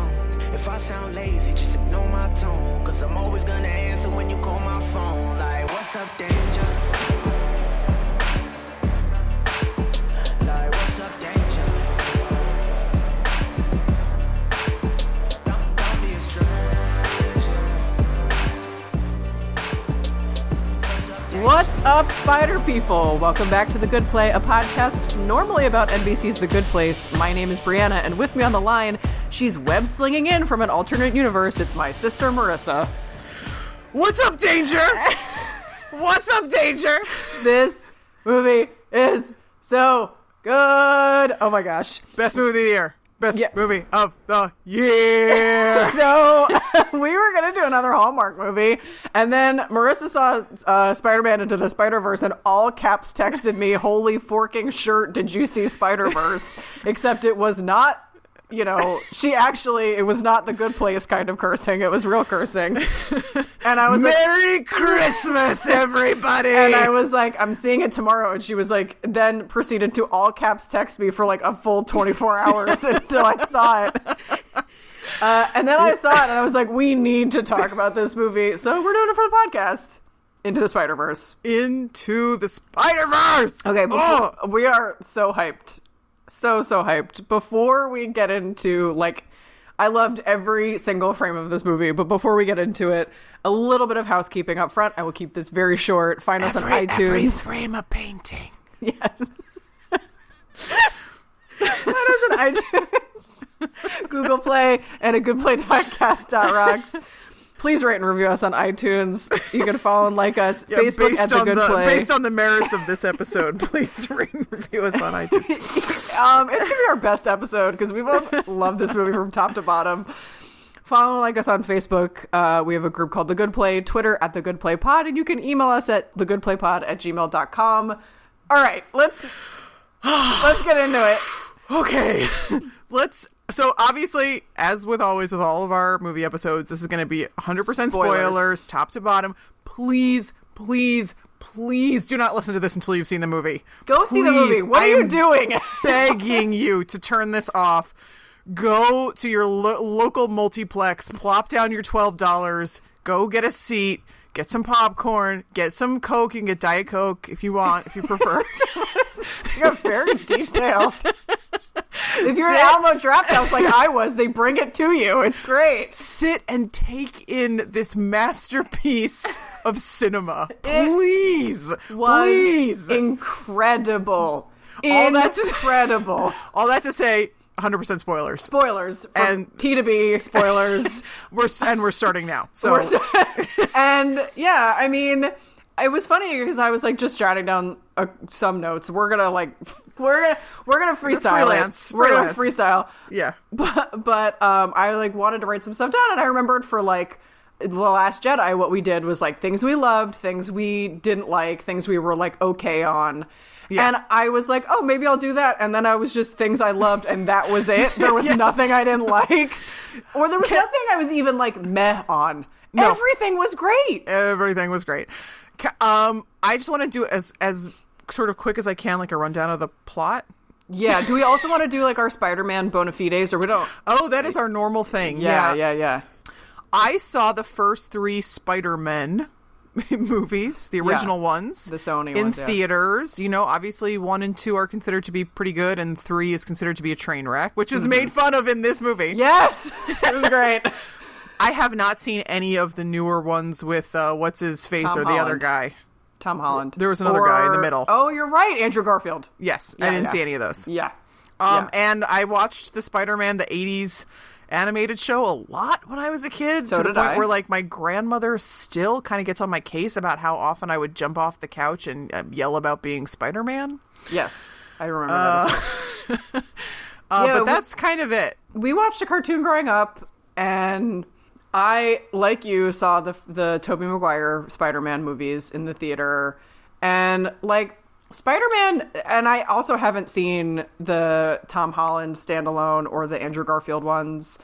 phone. If I sound lazy, just ignore my tone. Cause I'm always gonna answer when you call my phone. Like. What's up, danger? What's up, Spider People? Welcome back to The Good Play, a podcast normally about NBC's The Good Place. My name is Brianna, and with me on the line, she's web slinging in from an alternate universe. It's my sister, Marissa. What's up, Danger? What's up, Danger? This movie is so good. Oh my gosh. Best movie of the year. Best Yeah. movie of the year. So, we were going to do another Hallmark movie, and then Marissa saw uh, Spider Man Into the Spider Verse, and all caps texted me, Holy forking shirt, did you see Spider Verse? Except it was not. You know, she actually, it was not the good place kind of cursing. It was real cursing. And I was like, Merry Christmas, everybody. and I was like, I'm seeing it tomorrow. And she was like, then proceeded to all caps text me for like a full 24 hours until I saw it. Uh, and then I saw it and I was like, we need to talk about this movie. So we're doing it for the podcast. Into the Spider Verse. Into the Spider Verse. Okay, Oh, we are so hyped. So, so hyped. Before we get into, like, I loved every single frame of this movie, but before we get into it, a little bit of housekeeping up front. I will keep this very short. Find us on iTunes. every frame of painting. Yes. Find us on iTunes, Google Play, and a goodplay.cast.rocks. Please rate and review us on iTunes. You can follow and like us. Yeah, Facebook based at the on Good the Play. based on the merits of this episode, please rate and review us on iTunes. um, it's gonna be our best episode because we both love this movie from top to bottom. Follow and like us on Facebook. Uh, we have a group called The Good Play, Twitter at The Good Play Pod, and you can email us at thegoodplaypod at gmail.com. All right, let's let's get into it. Okay, let's. So obviously, as with always with all of our movie episodes, this is going to be 100% spoilers. Spoilers. top to bottom. Please, please, please do not listen to this until you've seen the movie. Go see the movie. What are you doing? begging you to turn this off. Go to your lo- local multiplex, plop down your $12, go get a seat, get some popcorn, get some Coke. You can get Diet Coke if you want, if you prefer. You're very detailed. If you're an Alamo Drafthouse like I was, they bring it to you. It's great. Sit and take in this masterpiece of cinema. Please. Please. incredible. All that's- incredible. All that to say, 100% spoilers. spoilers And- T to B spoilers. We're and we're starting now. So We're and yeah, I mean, it was funny because I was like just jotting down uh, some notes. We're gonna like we're gonna we're gonna freestyle. freelance, We're gonna freestyle. yeah. But but um, I like wanted to write some stuff down, and I remembered for like the Last Jedi, what we did was like things we loved, things we didn't like, things we were like okay on. Yeah. And I was like, oh, maybe I'll do that. And then I was just things I loved, and that was it. There was Yes. nothing I didn't like, or there was nothing I was even like meh on. No. Everything was great. Everything was great. Um, I just want to do as as sort of quick as I can, like a rundown of the plot. Yeah. Do we also want to do like our Spider-Man bona fides, or we don't? Oh, that is our normal thing. Yeah, yeah, yeah. I saw the first three Spider Men movies, the original ones, The Sony in ones, yeah. theaters. You know, obviously one and two are considered to be pretty good, and three is considered to be a train wreck, which Mm-hmm. is made fun of in this movie. Yes, it was great. I have not seen any of the newer ones with uh, what's his face Tom or the other guy. Tom Holland. There was another guy in the middle. Oh, you're right, Andrew Garfield. Yes, Yeah, I didn't yeah. see any of those. Yeah. Um, Yeah. and I watched the Spider-Man the '80s animated show a lot when I was a kid. So to the did point I. where like my grandmother still kind of gets on my case about how often I would jump off the couch and uh, yell about being Spider-Man. Yes, I remember that. Uh, Yeah, but we- that's kind of it. we watched a cartoon growing up, and I, like you, saw the the Tobey Maguire Spider-Man movies in the theater, and like Spider-Man, and I also haven't seen the Tom Holland standalone or the Andrew Garfield ones,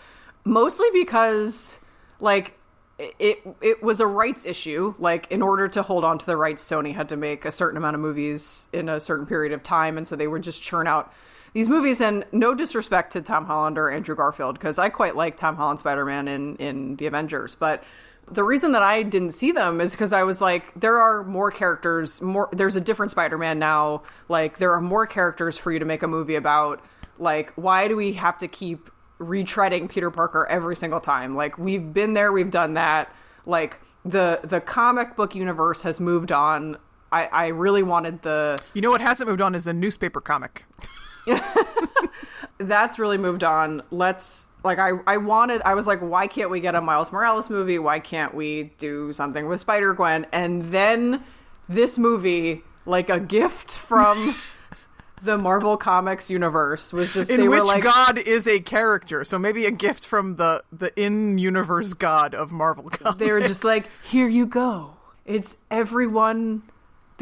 mostly because like it it was a rights issue. Like in order to hold on to the rights, Sony had to make a certain amount of movies in a certain period of time, and so they would just churn out these movies. And no disrespect to Tom Holland or Andrew Garfield, because I quite like Tom Holland Spider Man in in the Avengers, but the reason that I didn't see them is because I was like, there are more characters. More, there's a different Spider Man now. Like there are more characters for you to make a movie about. Like why do we have to keep retreading Peter Parker every single time. Like we've been there, we've done that. Like the the comic book universe has moved on. I, I really wanted the You know what hasn't moved on is the newspaper comic. that's really moved on. Let's like I I wanted I was like why can't we get a Miles Morales movie? Why can't we do something with Spider Gwen? And then this movie like a gift from the Marvel Comics universe was just In they which were like God is a character, so maybe a gift from the the in-universe God of Marvel comics. they were just like, here you go. It's everyone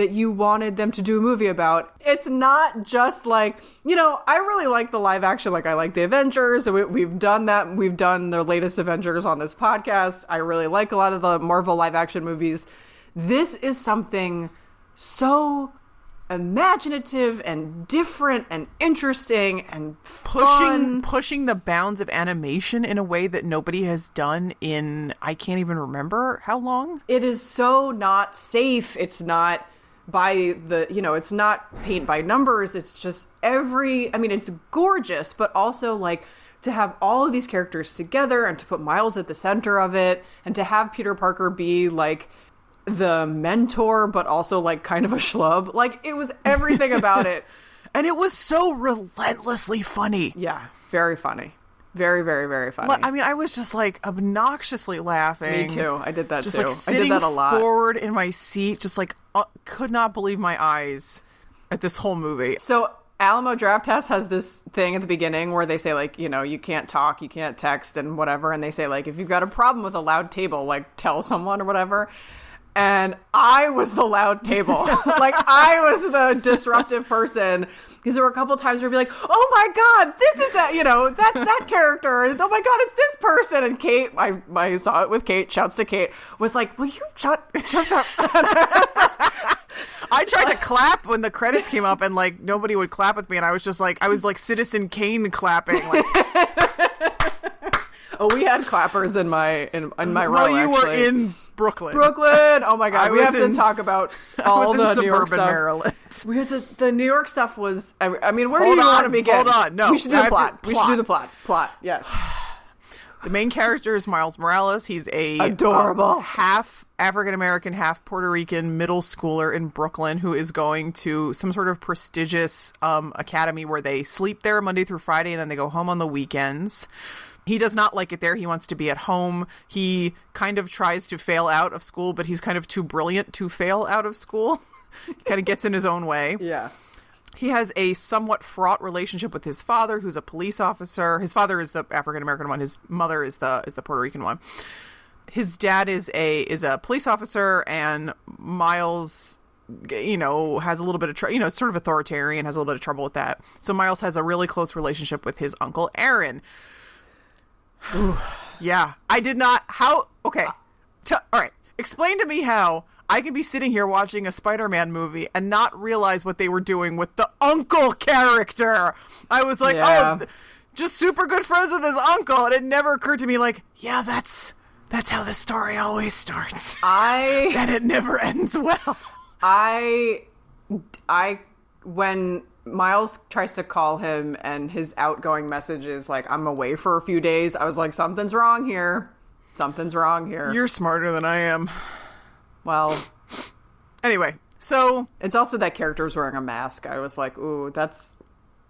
that you wanted them to do a movie about. It's not just like, you know, I really like the live action. Like, I like the Avengers. We, we've done that. We've done the latest Avengers on this podcast. I really like a lot of the Marvel live action movies. This is something so imaginative and different and interesting and pushing fun. pushing the bounds of animation in a way that nobody has done in I can't even remember how long. it is so not safe. It's not by the, you know, it's not paint by numbers. It's just every, I mean, it's gorgeous, but also like to have all of these characters together and to put Miles at the center of it and to have Peter Parker be like the mentor, but also like kind of a schlub. Like it was everything about it. And it was so relentlessly funny. Yeah, very funny. Very, very, very funny. I mean, I was just like obnoxiously laughing. Me too. I did that Just too. like I sitting did that a lot. forward in my seat, just like uh, could not believe my eyes at this whole movie. So Alamo Draft Test has this thing at the beginning where they say like, you know, you can't talk, you can't text and whatever and they say like if you've got a problem with a loud table, like tell someone or whatever. And I was the loud table. like I was the disruptive person because there were a couple times where I'd be like, "Oh my god, this is that, you know, that's that character. Oh my god, it's this person." And Kate, I I saw it with Kate, shouts to Kate, was like, "Will you shut shut shut?" I tried to clap when the credits came up, and like nobody would clap with me, and I was just like, I was like Citizen Kane clapping. Like, oh, we had clappers in my in, in my row. well, you were in Brooklyn. Brooklyn. Oh my god, I we have in- to talk about all the New suburban York stuff. Maryland. We had to, the New York stuff was. I, mean, where Hold do you on, want to begin? hold on, no, we should do I the have to- plot. We should plot. do the plot. Plot. Yes. The main character is Miles Morales. He's a Adorable. um, half African American, half Puerto Rican middle schooler in Brooklyn who is going to some sort of prestigious um, academy where they sleep there Monday through Friday and then they go home on the weekends. He does not like it there. He wants to be at home. He kind of tries to fail out of school, but he's kind of too brilliant to fail out of school. he kind of gets in his own way. Yeah. He has a somewhat fraught relationship with his father, who's a police officer. His father is the African American one. His mother is the is the Puerto Rican one. His dad is a is a police officer, and Miles, you know, has a little bit of tr- you know sort of authoritarian, has a little bit of trouble with that. So Miles has a really close relationship with his uncle Aaron. yeah, I did not. How? Okay, T- all right. Explain to me how I can be sitting here watching a Spider-Man movie and not realize what they were doing with the uncle character. I was like, oh, Yeah. oh, th- just super good friends with his uncle, and it never occurred to me like, yeah, that's that's how the story always starts, I and it never ends well. I I when Miles tries to call him and his outgoing message is like I'm away for a few days. I was like something's wrong here. Something's wrong here. You're smarter than I am. well, Anyway, so It's also that character was wearing a mask. I was like, ooh, that's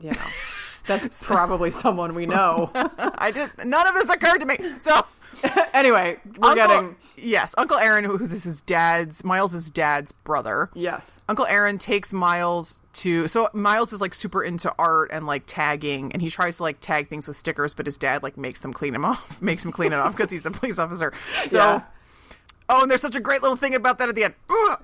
you know, that's probably someone we know. I did none of this occurred to me. So anyway, we're Uncle, getting yes, Uncle Aaron, who- who's his dad's Miles's dad's brother. yes, Uncle Aaron takes Miles to so Miles is like super into art and like tagging and he tries to like tag things with stickers but his dad like makes them clean him off makes him clean it off because he's a police officer. So Yeah. Oh, and there's such a great little thing about that at the end.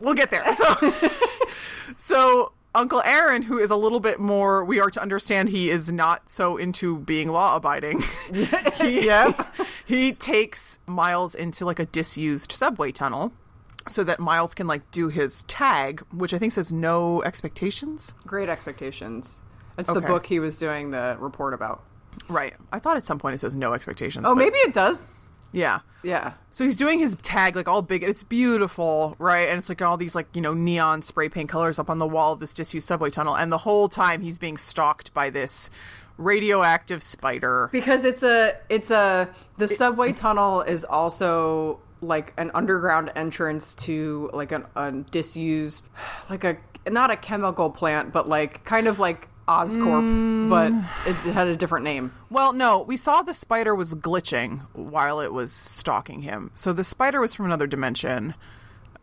We'll get there. So so Uncle Aaron, who is a little bit more, we are to understand he is not so into being law abiding. he, he takes Miles into like a disused subway tunnel so that Miles can like do his tag, which I think says no expectations. Great expectations. It's Okay. the book he was doing the report about. Right. I thought at some point it says no expectations. Oh, but- maybe it does. Yeah. Yeah. So he's doing his tag like all big. It's beautiful, right? And it's like all these like you know neon spray paint colors up on the wall of this disused subway tunnel. And the whole time he's being stalked by this radioactive spider. Because it's a it's a the subway tunnel is also like an underground entrance to like an, a disused like a not a chemical plant but like kind of like Oscorp but mm. it had a different name. Well, no, we saw the spider was glitching while it was stalking him. So the spider was from another dimension.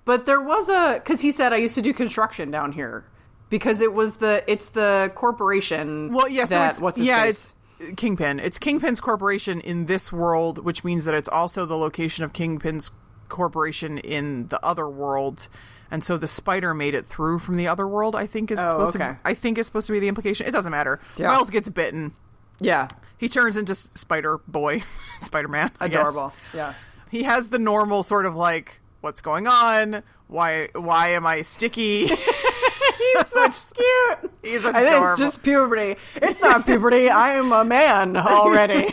But there was a because he said I used to do construction down here because it was the it's the corporation. Well, yeah, so it's what's yeah, face? it's Kingpin. It's Kingpin's corporation in this world, which means that it's also the location of Kingpin's corporation in the other world. And so the spider made it through from the other world. I think is Oh, supposed okay. to. I think is supposed to be the implication. It doesn't matter. Yeah. Miles gets bitten. yeah, He turns into Spider Boy, Spider Man. adorable. Yeah. He has the normal sort of like, what's going on? Why? Why am I sticky? He's so cute. He's adorable. think it's just puberty. It's not puberty. I am a man already.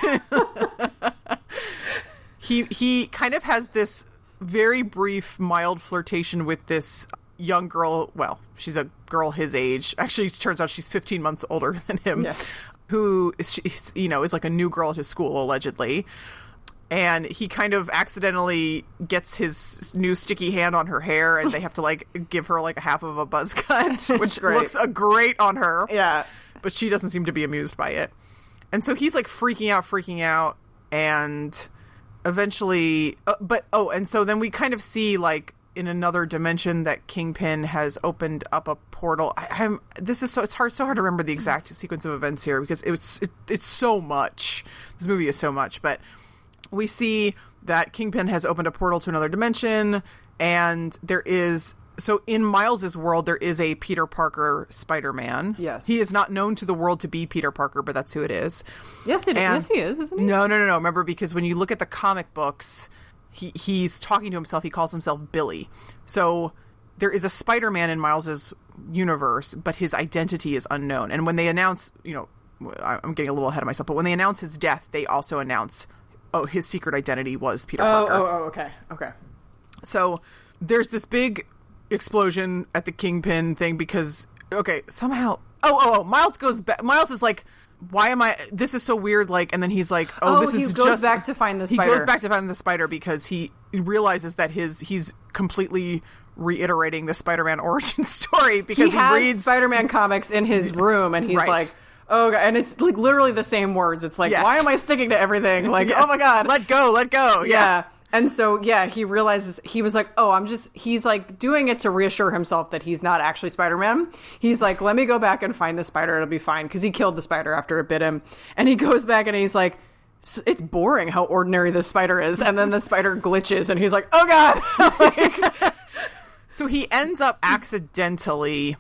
he he kind of has this very brief mild flirtation with this young girl well she's a girl his age actually it turns out she's 15 months older than him Yeah. who is you know is like a new girl at his school allegedly and he kind of accidentally gets his new sticky hand on her hair and they have to like give her like a half of a buzz cut which looks uh, great on her yeah. but she doesn't seem to be amused by it. And so he's like freaking out, freaking out, and eventually, uh, but oh, and so then we kind of see like in another dimension that Kingpin has opened up a portal. I, I'm this is so it's hard so hard to remember the exact sequence of events here because it's it, it's so much. This movie is so much, but we see that Kingpin has opened a portal to another dimension, and there is so in Miles's world there is a Peter Parker Spider-Man. Yes. he is not known to the world to be Peter Parker, but that's who it is. Yes, it, And- yes, he is, isn't he? No, no, no, no. Remember, because when you look at the comic books, he he's talking to himself. He calls himself Billy. So there is a Spider-Man in Miles's universe, but his identity is unknown. And when they announce, you know, I'm getting a little ahead of myself, but when they announce his death, they also announce, oh, his secret identity was Peter Oh, Parker. oh, oh, okay, okay. So there's this big explosion at the Kingpin thing because okay, somehow oh oh oh Miles goes back Miles is like why am I this is so weird like and then he's like oh, Oh, this he is goes just back to find the spider. He goes back to find the spider because he realizes that his he's completely reiterating the Spider-Man origin story because He he, reads Spider-Man comics in his room, and he's Right. like, "Oh," God. and it's like literally the same words. It's like, Yes. "Why am I sticking to everything?" Like, Yes. "Oh my god." let go let go yeah. And so, yeah, he realizes he was like, oh, I'm just, he's like doing it to reassure himself that he's not actually Spider Man. He's like, let me go back and find the spider. It'll be fine. Cause he killed the spider after it bit him. And he goes back and he's like, it's boring how ordinary this spider is. And then the spider glitches and he's like, oh God. Like, So he ends up accidentally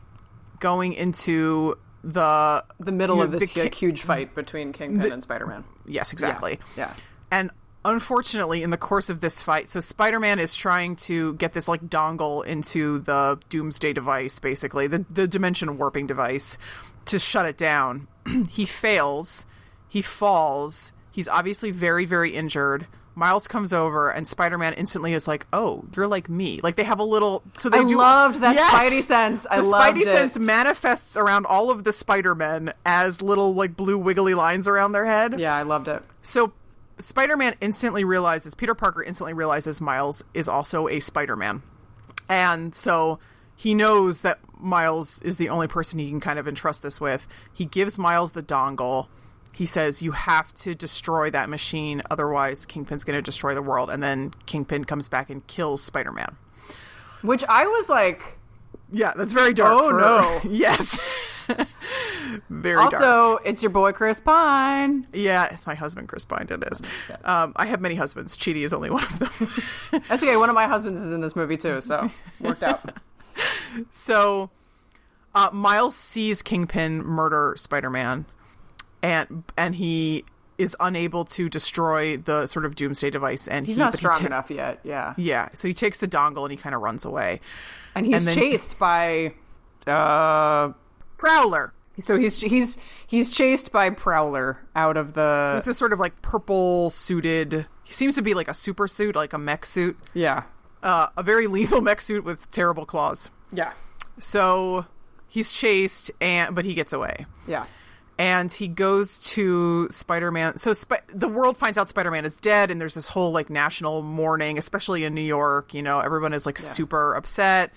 going into the the middle you of this the huge fight between Kingpin and Spider Man. Yes, exactly. yeah. And unfortunately, in the course of this fight, so Spider Man is trying to get this like dongle into the Doomsday device, basically, the, the dimension warping device, to shut it down. he fails. He falls. He's obviously very, very injured. Miles comes over and Spider Man instantly is like, "Oh, you're like me." Like they have a little. So they I do. loved that Yes! Spidey sense. I the loved Spidey it. sense manifests around all of the Spider Men as little like blue wiggly lines around their head. Yeah, I loved it. So Spider Man instantly realizes, Peter Parker instantly realizes Miles is also a Spider Man. And so he knows that Miles is the only person he can kind of entrust this with. He gives Miles the dongle. He says, You have to destroy that machine, otherwise, Kingpin's going to destroy the world. And then Kingpin comes back and kills Spider Man. Which I was like, Yeah, that's very dark. Oh, for- no. yes. very dark. also, it's your boy Chris Pine. Yeah, it's my husband, Chris Pine. It is. Um, I have many husbands. Chidi is only one of them. That's okay. One of my husbands is in this movie too, so worked out. So uh, Miles sees Kingpin murder Spider-Man, and and he is unable to destroy the sort of Doomsday device, and He's he, not but he strong ta- enough yet. Yeah, Yeah, so he takes the dongle and he kind of runs away. and he's and then- chased by. Uh, Prowler. so he's he's he's chased by Prowler out of the. It's a sort of like purple suited. He seems to be like a super suit, like a mech suit, Yeah, uh, a very lethal mech suit with terrible claws. yeah, So he's chased, and but he gets away. yeah. and he goes to Spider-Man. So Sp- the world finds out Spider-Man is dead, and there's this whole like national mourning, especially in New York. You know, everyone is like super upset.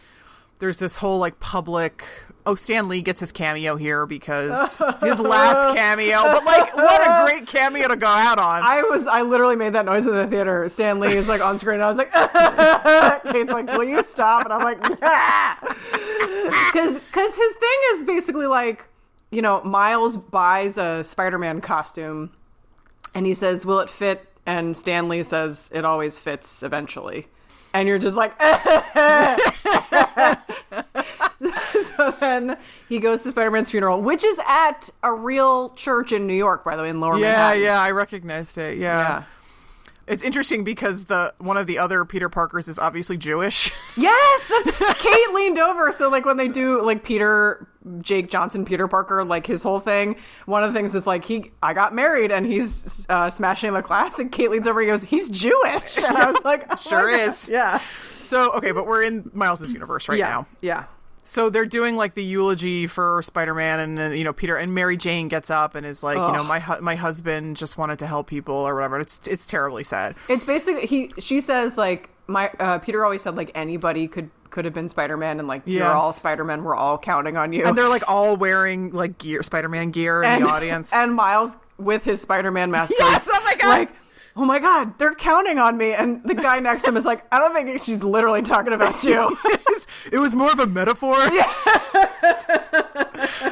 There's this whole like public. Oh, Stan Lee gets his cameo here because his last cameo. But like, what a great cameo to go out on! I was I literally made that noise in the theater. Stan Lee is like on screen. And I was like, Kate's like, "Will you stop?" And I'm like, because because his thing is basically like, you know, Miles buys a Spider-Man costume, and he says, "Will it fit?" And Stan Lee says, "It always fits eventually." And you're just like, so then he goes to Spider-Man's funeral, which is at a real church in New York, by the way, in Lower yeah, Manhattan. yeah, yeah, I recognized it. Yeah. yeah. it's interesting because the one of the other Peter Parkers is obviously Jewish. Yes, that's Kate leaned over. So like when they do like Peter, Jake Johnson, Peter Parker, like his whole thing. One of the things is like he, I got married and he's uh, smashing the class, and Kate leans over. and goes, he's Jewish, and I was like, oh Sure is. Yeah, so okay, but we're in Miles's universe right yeah, now. yeah. So they're doing like the eulogy for Spider-Man, and uh, you know Peter and Mary Jane gets up and is like, you know, my hu- my husband just wanted to help people or whatever. It's it's terribly sad. It's basically he. She says like my uh, Peter always said like anybody could could have been Spider Man, and like you're Yes. all Spider Man. We're all counting on you. And they're like all wearing like gear, Spider-Man gear in and, the audience. and Miles with his Spider-Man mask. Yes! Oh my God! Like, oh my god, they're counting on me. And the guy next to him is like, I don't think she's literally talking about you. it was more of a metaphor.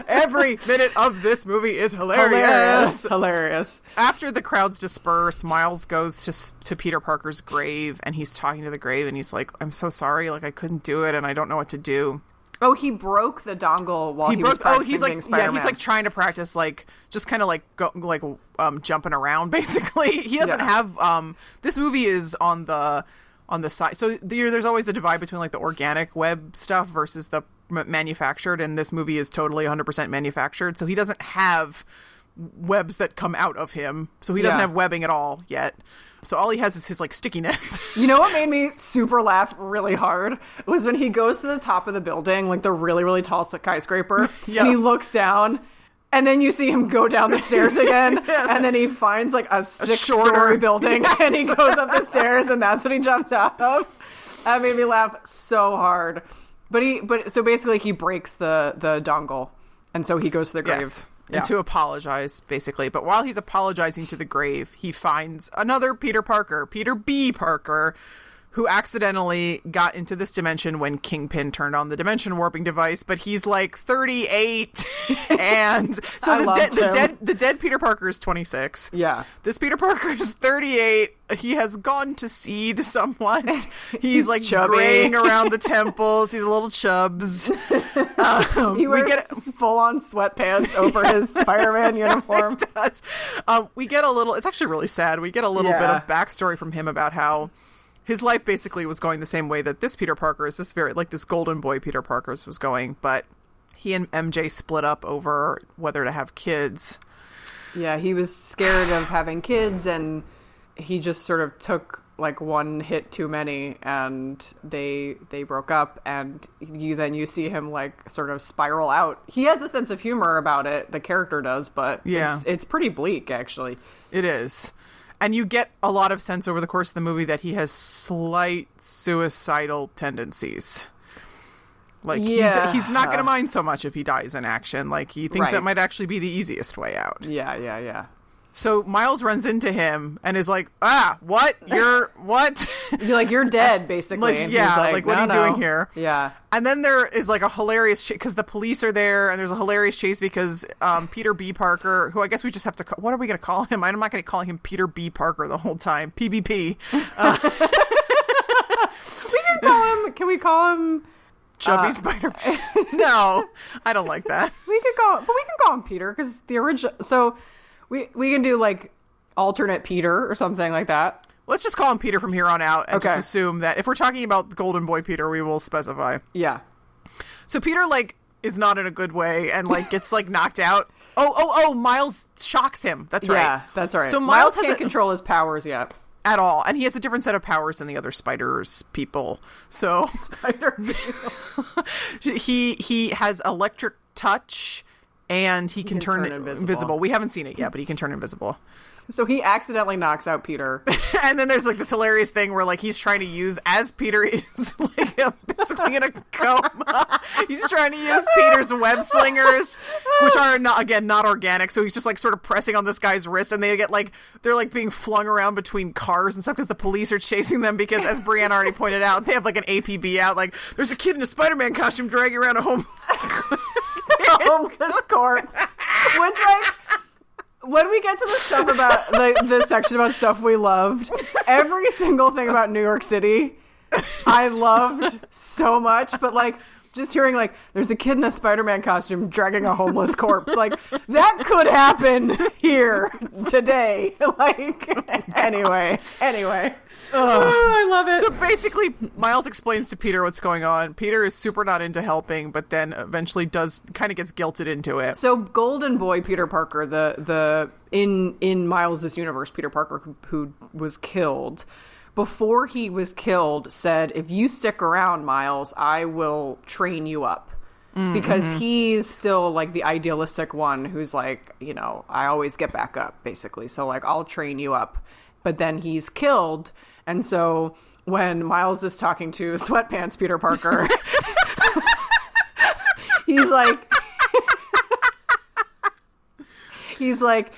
Every minute of this movie is hilarious. Hilarious, hilarious. After the crowds disperse, Miles goes to to Peter Parker's grave and he's talking to the grave and he's like, "I'm so sorry, like I couldn't do it and I don't know what to do." Oh, he broke the dongle while he, he was broke. Oh, he's like yeah, he's like trying to practice like just kind of like go like um jumping around. Basically, he doesn't Yeah. have um. This movie is on the on the side. So there, there's always a divide between like the organic web stuff versus the m- manufactured, and this movie is totally 100% manufactured. So he doesn't have webs that come out of him. So he doesn't Yeah. have webbing at all yet. So all he has is his like stickiness. You know what made me super laugh really hard was when he goes to the top of the building, like the really, really tall skyscraper, Yeah. and he looks down, and then you see him go down the stairs again, and then he finds like a six-story building, and he goes up the stairs, and that's when he jumped out of. That made me laugh so hard. But he, but so basically, he breaks the the dongle, and so he goes to the grave. Yes. Yeah. And to apologize, basically. But while he's apologizing to the grave, he finds another Peter Parker, Peter B. Parker, who accidentally got into this dimension when Kingpin turned on the dimension warping device. But he's like 38, and so the, dead, the dead, the dead Peter Parker is 26. Yeah. This Peter Parker is 38. He has gone to seed somewhat. He's like chubby. graying around the temples. He's a little chubs. Um, He wears we get full-on sweatpants over his Spider-Man uniform. Um, we get a little. It's actually really sad. We get a little bit of backstory from him about how his life basically was going the same way that this Peter Parker is. This very like this golden boy Peter Parker's was going, but he and MJ split up over whether to have kids. Yeah, he was scared of having kids and he just sort of took like one hit too many and they they broke up and you then you see him like sort of spiral out. He has a sense of humor about it, the character does, but Yeah. it's, it's pretty bleak actually. It is. And you get a lot of sense over the course of the movie that he has slight suicidal tendencies. Like Yeah. he's, he's not going to mind so much if he dies in action. Like he thinks Right. that might actually be the easiest way out. Yeah, yeah, yeah. So Miles runs into him and is like, "Ah, what? You're what?" You're like you're dead basically. Like, yeah, like, what are "No, you doing here? Yeah. and then there is like a hilarious because the police are there, and there's a hilarious chase because um, Peter B. Parker, who I guess we just have to, ca- what are we going to call him? I'm not going to call him Peter B. Parker the whole time. PBP, We can call him can we call him Chubby Uh, Spider Man. no, I don't like that. We could call, but we can call him Peter because the original. So we we can do like alternate Peter or something like that. Let's just call him Peter from here on out and Okay. just assume that if we're talking about the Golden Boy Peter, we will specify. Yeah. So Peter like is not in a good way and like gets like knocked out. Oh, oh, oh! Miles shocks him. That's right. Yeah, that's right. So Miles, Miles has can't a- control his powers yet. at all, and he has a different set of powers than the other spiders people. So Spider. he he has electric touch, and he can, can turn, turn invisible. invisible. We haven't seen it yet, but he can turn invisible. so he accidentally knocks out Peter. and then there's like this hilarious thing where like he's trying to use as Peter is like basically in a coma. he's trying to use Peter's web slingers, which are not again not organic. So he's just like sort of pressing on this guy's wrist, and they get like they're like being flung around between cars and stuff because the police are chasing them. Because as Brianna already pointed out, they have like an APB out. Like there's a kid in a Spider-Man costume dragging around a homeless. homeless corpse. Which like when we get to the stuff about like the section about stuff we loved, every single thing about New York City I loved so much, but like just hearing like there's a kid in a Spider-Man costume dragging a homeless corpse, like that could happen here today. Like anyway, anyway. Oh, I love it. So basically, Miles explains to Peter what's going on. Peter is super not into helping, but then eventually does kind of gets guilted into it. So Golden Boy Peter Parker, the the in in Miles's universe, Peter Parker who, who was killed before he was killed said, "If you stick around, Miles, I will train you up." Mm-hmm. Because he's still like the idealistic one who's like, you know, I always get back up, basically. So like I'll train you up. But then he's killed, and so when Miles is talking to Sweatpants Peter Parker, he's like he's like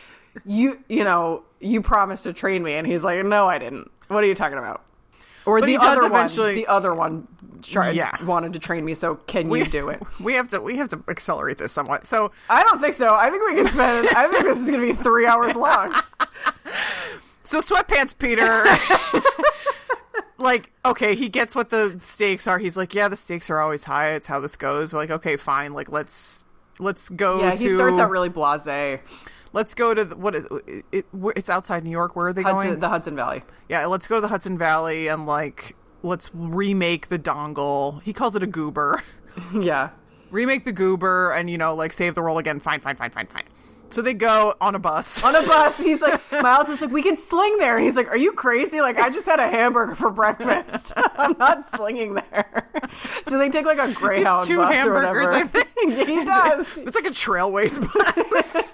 you you know you promised to train me and he's like no i didn't what are you talking about or But the other eventually- one the other one tried, Yeah. wanted to train me so can we you do it We have to we have to accelerate this somewhat. So i don't think so i think we can spend i think this is going to be three hours long so sweatpants Peter. Like okay, he gets what the stakes are. He's like, yeah, the stakes are always high. It's how this goes. We're like, okay, fine. Like let's let's go. yeah to, he starts out really blasé Let's go to the, what is it, it? It's outside New York. Where are they hudson, going? the hudson valley yeah, let's go to the Hudson Valley and like let's remake the dongle. He calls it a goober. yeah remake the goober and you know like save the world again. Fine, fine, fine, fine, fine. So they go on a bus. on a bus he's like miles is like we can sling there and he's like are you crazy like i just had a hamburger for breakfast i'm not slinging there so they take like a greyhound It's two bus hamburgers, I think. he does It's like a trailways bus.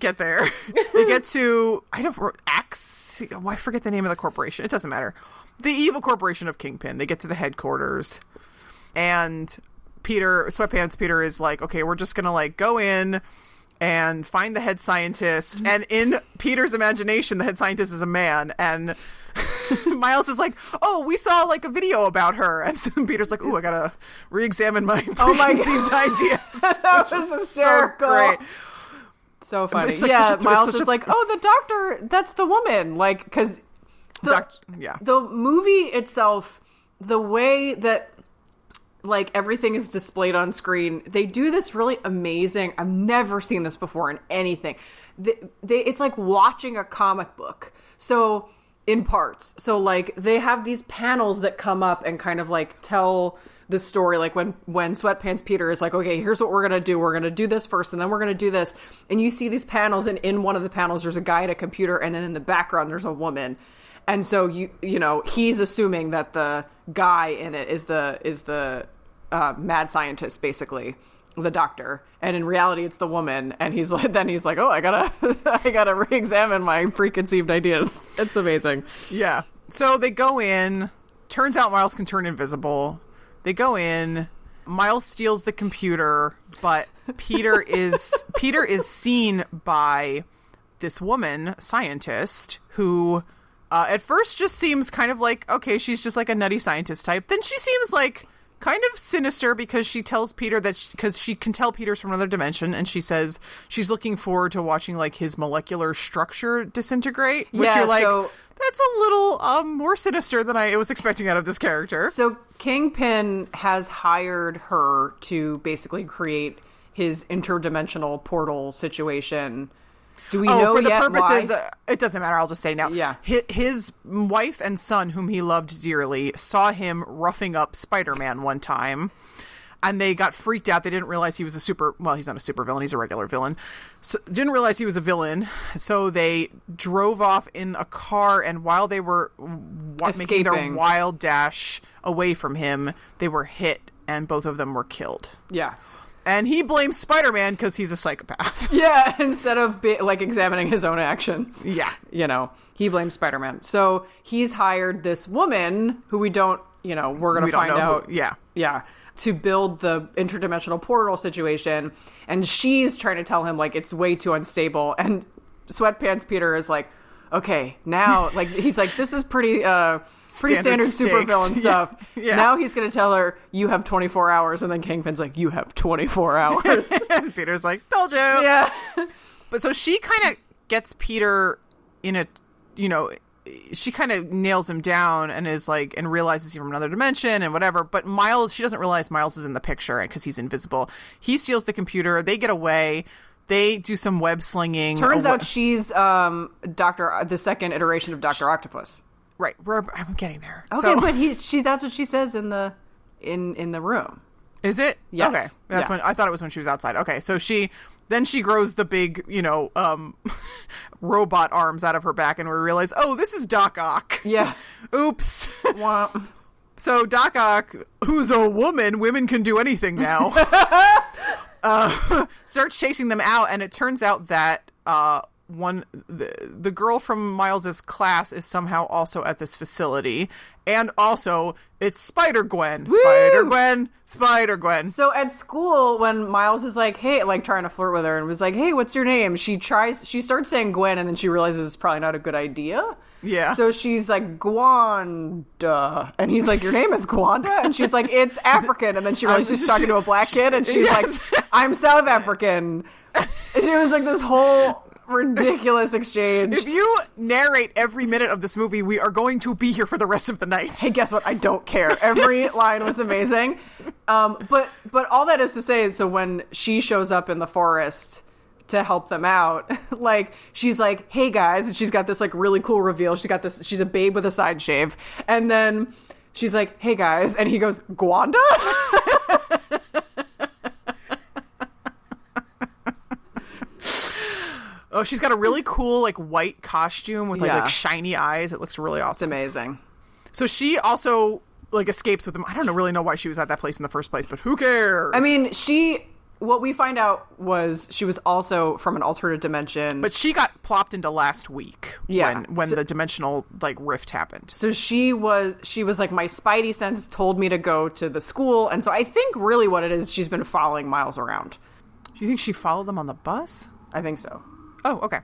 Get there. They get to I don't Axe. Oh, I forget the name of the corporation. It doesn't matter. The evil corporation of Kingpin. They get to the headquarters, and Peter Sweatpants Peter is like, okay, we're just gonna like go in and find the head scientist. Mm-hmm. And in Peter's imagination, the head scientist is a man, and Miles is like, "Oh, we saw like a video about her," and Peter's like, "Ooh, I gotta re-examine my Oh my ideas." that was hysterical. So great. So funny. Like yeah, a- Miles is a- like, oh, the doctor, that's the woman. Like, because the, Doc- yeah. the movie itself, the way that like everything is displayed on screen, they do this really amazing. I've never seen this before in anything. They, they it's like watching a comic book. So in parts. So like they have these panels that come up and kind of like tell the story like when when sweatpants peter is like okay here's what we're gonna do. We're gonna do this first and then we're gonna do this. And you see these panels and in one of the panels there's a guy at a computer and then in the background there's a woman. And so you you know he's assuming that the guy in it is the is the uh, mad scientist basically the doctor. And in reality it's the woman. And he's like then he's like oh i gotta i gotta re-examine my preconceived ideas. It's amazing. Yeah. So they go in. Turns out Miles can turn invisible. They go in. Miles steals the computer, but Peter is Peter is seen by this woman scientist who uh, at first just seems kind of like okay, she's just like a nutty scientist type. Then she seems like kind of sinister because she tells Peter that because she, can tell Peter's from another dimension, and she says she's looking forward to watching like his molecular structure disintegrate. Which Yeah, you're like, so- that's a little um, more sinister than I was expecting out of this character. So Kingpin has hired her to basically create his interdimensional portal situation. Do we Oh, know for the yet purposes, uh, it doesn't matter. I'll just say now. Yeah. His, his wife and son, whom he loved dearly, saw him roughing up Spider-Man one time, and they got freaked out. They didn't realize he was a super. Well, he's not a super villain. He's a regular villain. So didn't realize he was a villain. So they drove off in a car, and while they were wa- making their wild dash away from him, they were hit, and both of them were killed. yeah. And he blames Spider-Man because he's a psychopath. Yeah, instead of be, like examining his own actions. yeah. You know, he blames Spider-Man. So he's hired this woman who we don't, you know, we're going to find out. Who, yeah. Yeah. To build the interdimensional portal situation. And she's trying to tell him, like, it's way too unstable. And Sweatpants Peter is like, okay, now, like, he's like, this is pretty, uh, pretty Standard standard, supervillain Yeah. stuff. Yeah. Now he's going to tell her, you have 24 hours. And then Kingpin's like, you have 24 hours. and Peter's like, told you. yeah. But so she kind of gets Peter in a, you know, she kind of nails him down and is like, and realizes he's from another dimension and whatever. But Miles, she doesn't realize Miles is in the picture because he's invisible. He steals the computer. They get away. They do some web slinging. Turns Uh, out she's um Doctor the second iteration of Doctor Octopus. right. We're, I'm getting there. Okay, so, but he she that's what she says in the in in the room. Is it? Yes. Okay. That's Yeah. when I thought it was when she was outside. Okay. So she then she grows the big, you know, um robot arms out of her back and we realize, "Oh, this is Doc Ock." Yeah. Oops. Wah. so Doc Ock, who's a woman, women can do anything now. uh starts chasing them out and it turns out that uh one the, the girl from Miles's class is somehow also at this facility and also it's Spider Gwen. Spider Gwen, Spider Gwen. So at school, when Miles is like, "Hey," like trying to flirt with her, and was like, "Hey, what's your name?" She tries, she starts saying Gwen, and then she realizes it's probably not a good idea. Yeah. So she's like Gwanda, and he's like, "Your name is Gwanda," and she's like, "It's African," and then she realizes she's talking to a black kid, and she's Yes. like, "I'm South African." And She was like this whole ridiculous exchange. If you narrate every minute of this movie, we are going to be here for the rest of the night. hey, guess what? I don't care. Every line was amazing. Um, but but all that is to say, so when she shows up in the forest to help them out, like she's like, "Hey guys," and she's got this like really cool reveal. She's got this. She's a babe with a side shave, and then she's like, "Hey guys," and he goes, "Gwanda." Oh, she's got a really cool like white costume with like, Yeah. like shiny eyes. It looks really awesome. It's amazing. So she also like escapes with him. I don't know really know why she was at that place in the first place, but who cares? I mean, she. What we find out was she was also from an alternate dimension. but she got plopped into last week Yeah. when when So- the dimensional like rift happened. So she was she was like my spidey sense told me to go to the school and so I think really what it is she's been following Miles around. Do you think she followed them on the bus? I think so. Oh, okay.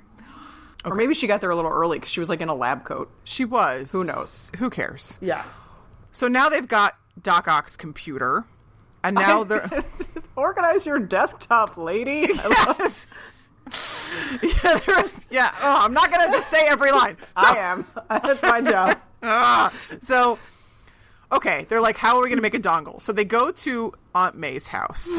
Or maybe she got there a little early cuz she was like in a lab coat. She was. Who knows? Who cares? Yeah. So now they've got Doc Ock's computer, and now they're Organize your desktop, lady. yes. yeah, yeah. Oh, I'm not gonna just say every line. So, I am. That's my job. Ah. so okay, they're like, how are we gonna make a dongle? So they go to Aunt May's house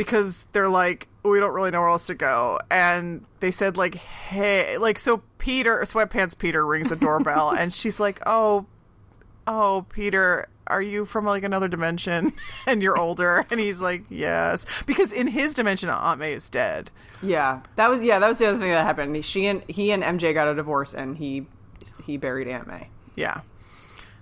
because they're like, we don't really know where else to go, and they said like, hey, like so Peter, sweatpants Peter rings the doorbell, and she's like, oh, oh, Peter. Are you from like another dimension and you're older? And he's like, Yes. Because in his dimension, Aunt May is dead. Yeah. That was yeah, that was the other thing that happened. She and he and MJ got a divorce and he he buried Aunt May. Yeah.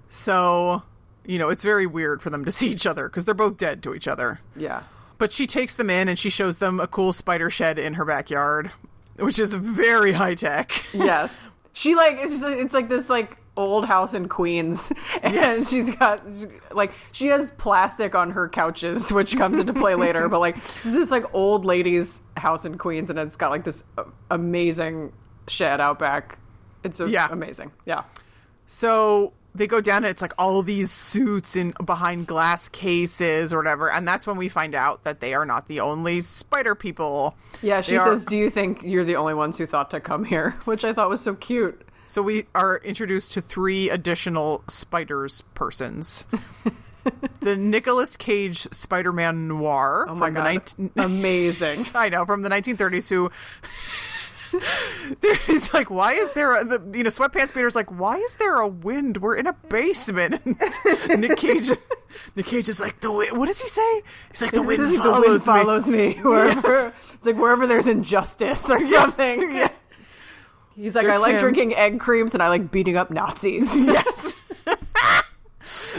So, you know, it's very weird for them to see each other because they're both dead to each other. Yeah. But she takes them in and she shows them a cool spider shed in her backyard, which is very high tech. yes. She like it's just it's like this like old house in Queens, and she's got like she has plastic on her couches, which comes into play later. But like this like old lady's house in Queens, and it's got like this uh, amazing shed out back. It's a, Yeah. amazing. Yeah. So they go down and it's like all these suits in behind glass cases or whatever, and that's when we find out that they are not the only spider people. Yeah, she They are- says, "Do you think you're the only ones who thought to come here?" Which I thought was so cute. So we are introduced to three additional spiders persons. the Nicolas Cage Spider-Man noir Oh from my the god, 19- amazing. I know from the 1930s who There's like, why is there a, the you know sweatpants Peter's like, why is there a wind? We're in a basement. And Nick Cage, Nick Cage is like the wind. What does he say? He's like the wind is follows the wind me. me. Wherever Yes. it's like wherever there's injustice or something. Yeah. He's like, There's I like him. drinking egg creams and I like beating up Nazis. Yes.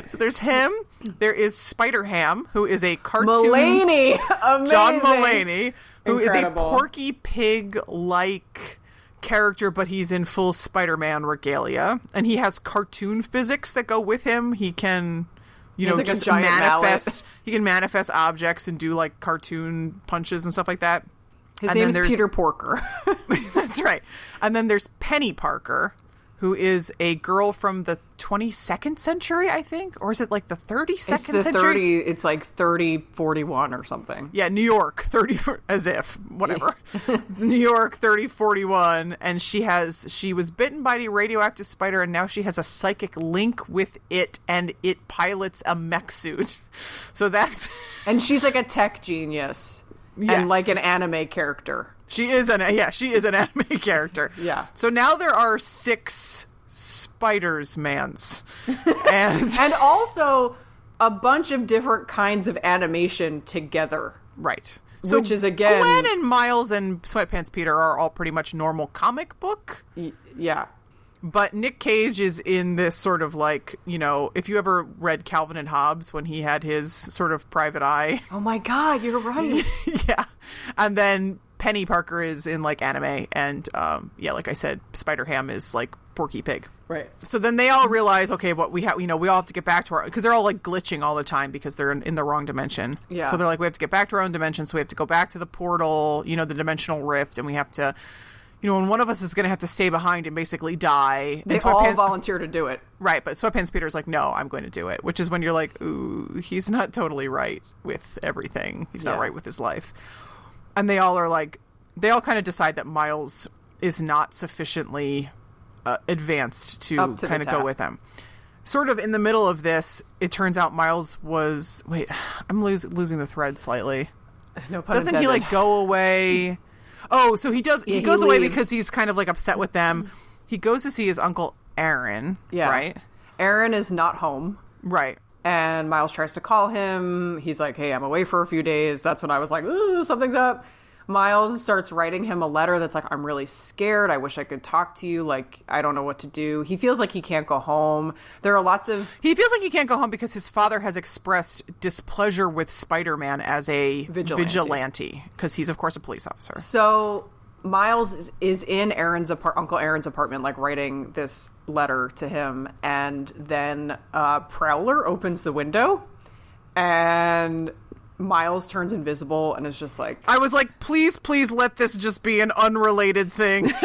so there's him. There is Spider Ham, who is a cartoon. Mulaney, amazing. John Mulaney, who is Incredible. a Porky Pig like character, but he's in full Spider Man regalia, and he has cartoon physics that go with him. He can. You know, like, just manifest. He can manifest objects and do like cartoon punches and stuff like that. His And then name's there's- Peter Porker. That's right. And then there's Penny Parker, who is a girl from the 22nd century, I think, or is it like the 32nd it's the century? 30, it's like 30, 41 or something. Yeah, New York 30 as if whatever. New York 3041 and she has she was bitten by a radioactive spider and now she has a psychic link with it and it pilots a mech suit. So that's And she's like a tech genius. Yes. And like an anime character. She is an yeah, she is an anime character. Yeah. So now there are 6 spiders mans. and And also a bunch of different kinds of animation together. right. Which is, again- Gwen and Miles and Sweatpants Peter are all pretty much normal comic book. Y- yeah. But Nick Cage is in this sort of like, you know, if you ever read Calvin and Hobbes when he had his sort of private eye. Oh my god, you're right. yeah. And then Penny Parker is in like anime. And um, yeah, like I said, Spider Ham is like Porky Pig. right. So then they all realize, okay, what we have, you know, we all have to get back to our, because they're all like glitching all the time because they're in, in the wrong dimension. Yeah. So they're like, we have to get back to our own dimension. So we have to go back to the portal, you know, the dimensional rift, and we have to, you know, and one of us is going to have to stay behind and basically die. They and all volunteer to do it. Right, but Sweatpants Peter's like, no, I'm going to do it, which is when you're like, ooh, he's not totally right with everything. He's not right with his life. And they all are like, they all kind of decide that Miles is not sufficiently uh, advanced to, to kind of go with him. Sort of in the middle of this, it turns out Miles was. Wait, I'm lose, losing the thread slightly. No pun Doesn't he like go away? Oh, so he does. Yeah, he he goes away because he's kind of like upset with them. He goes to see his uncle Aaron. Yeah. Right. Aaron is not home. Right. And Miles tries to call him. He's like, hey, I'm away for a few days. That's when I was like, ooh, something's up. Miles starts writing him a letter that's like, I'm really scared. I wish I could talk to you. Like, I don't know what to do. He feels like he can't go home. There are lots of He feels like he can't go home because his father has expressed displeasure with Spider-Man as a Vigilante. vigilante because he's of course a police officer. So Miles is, is in Aaron's apart- Uncle Aaron's apartment, like writing this letter to him, and then uh, Prowler opens the window, and Miles turns invisible and is just like, I was like, please, please let this just be an unrelated thing.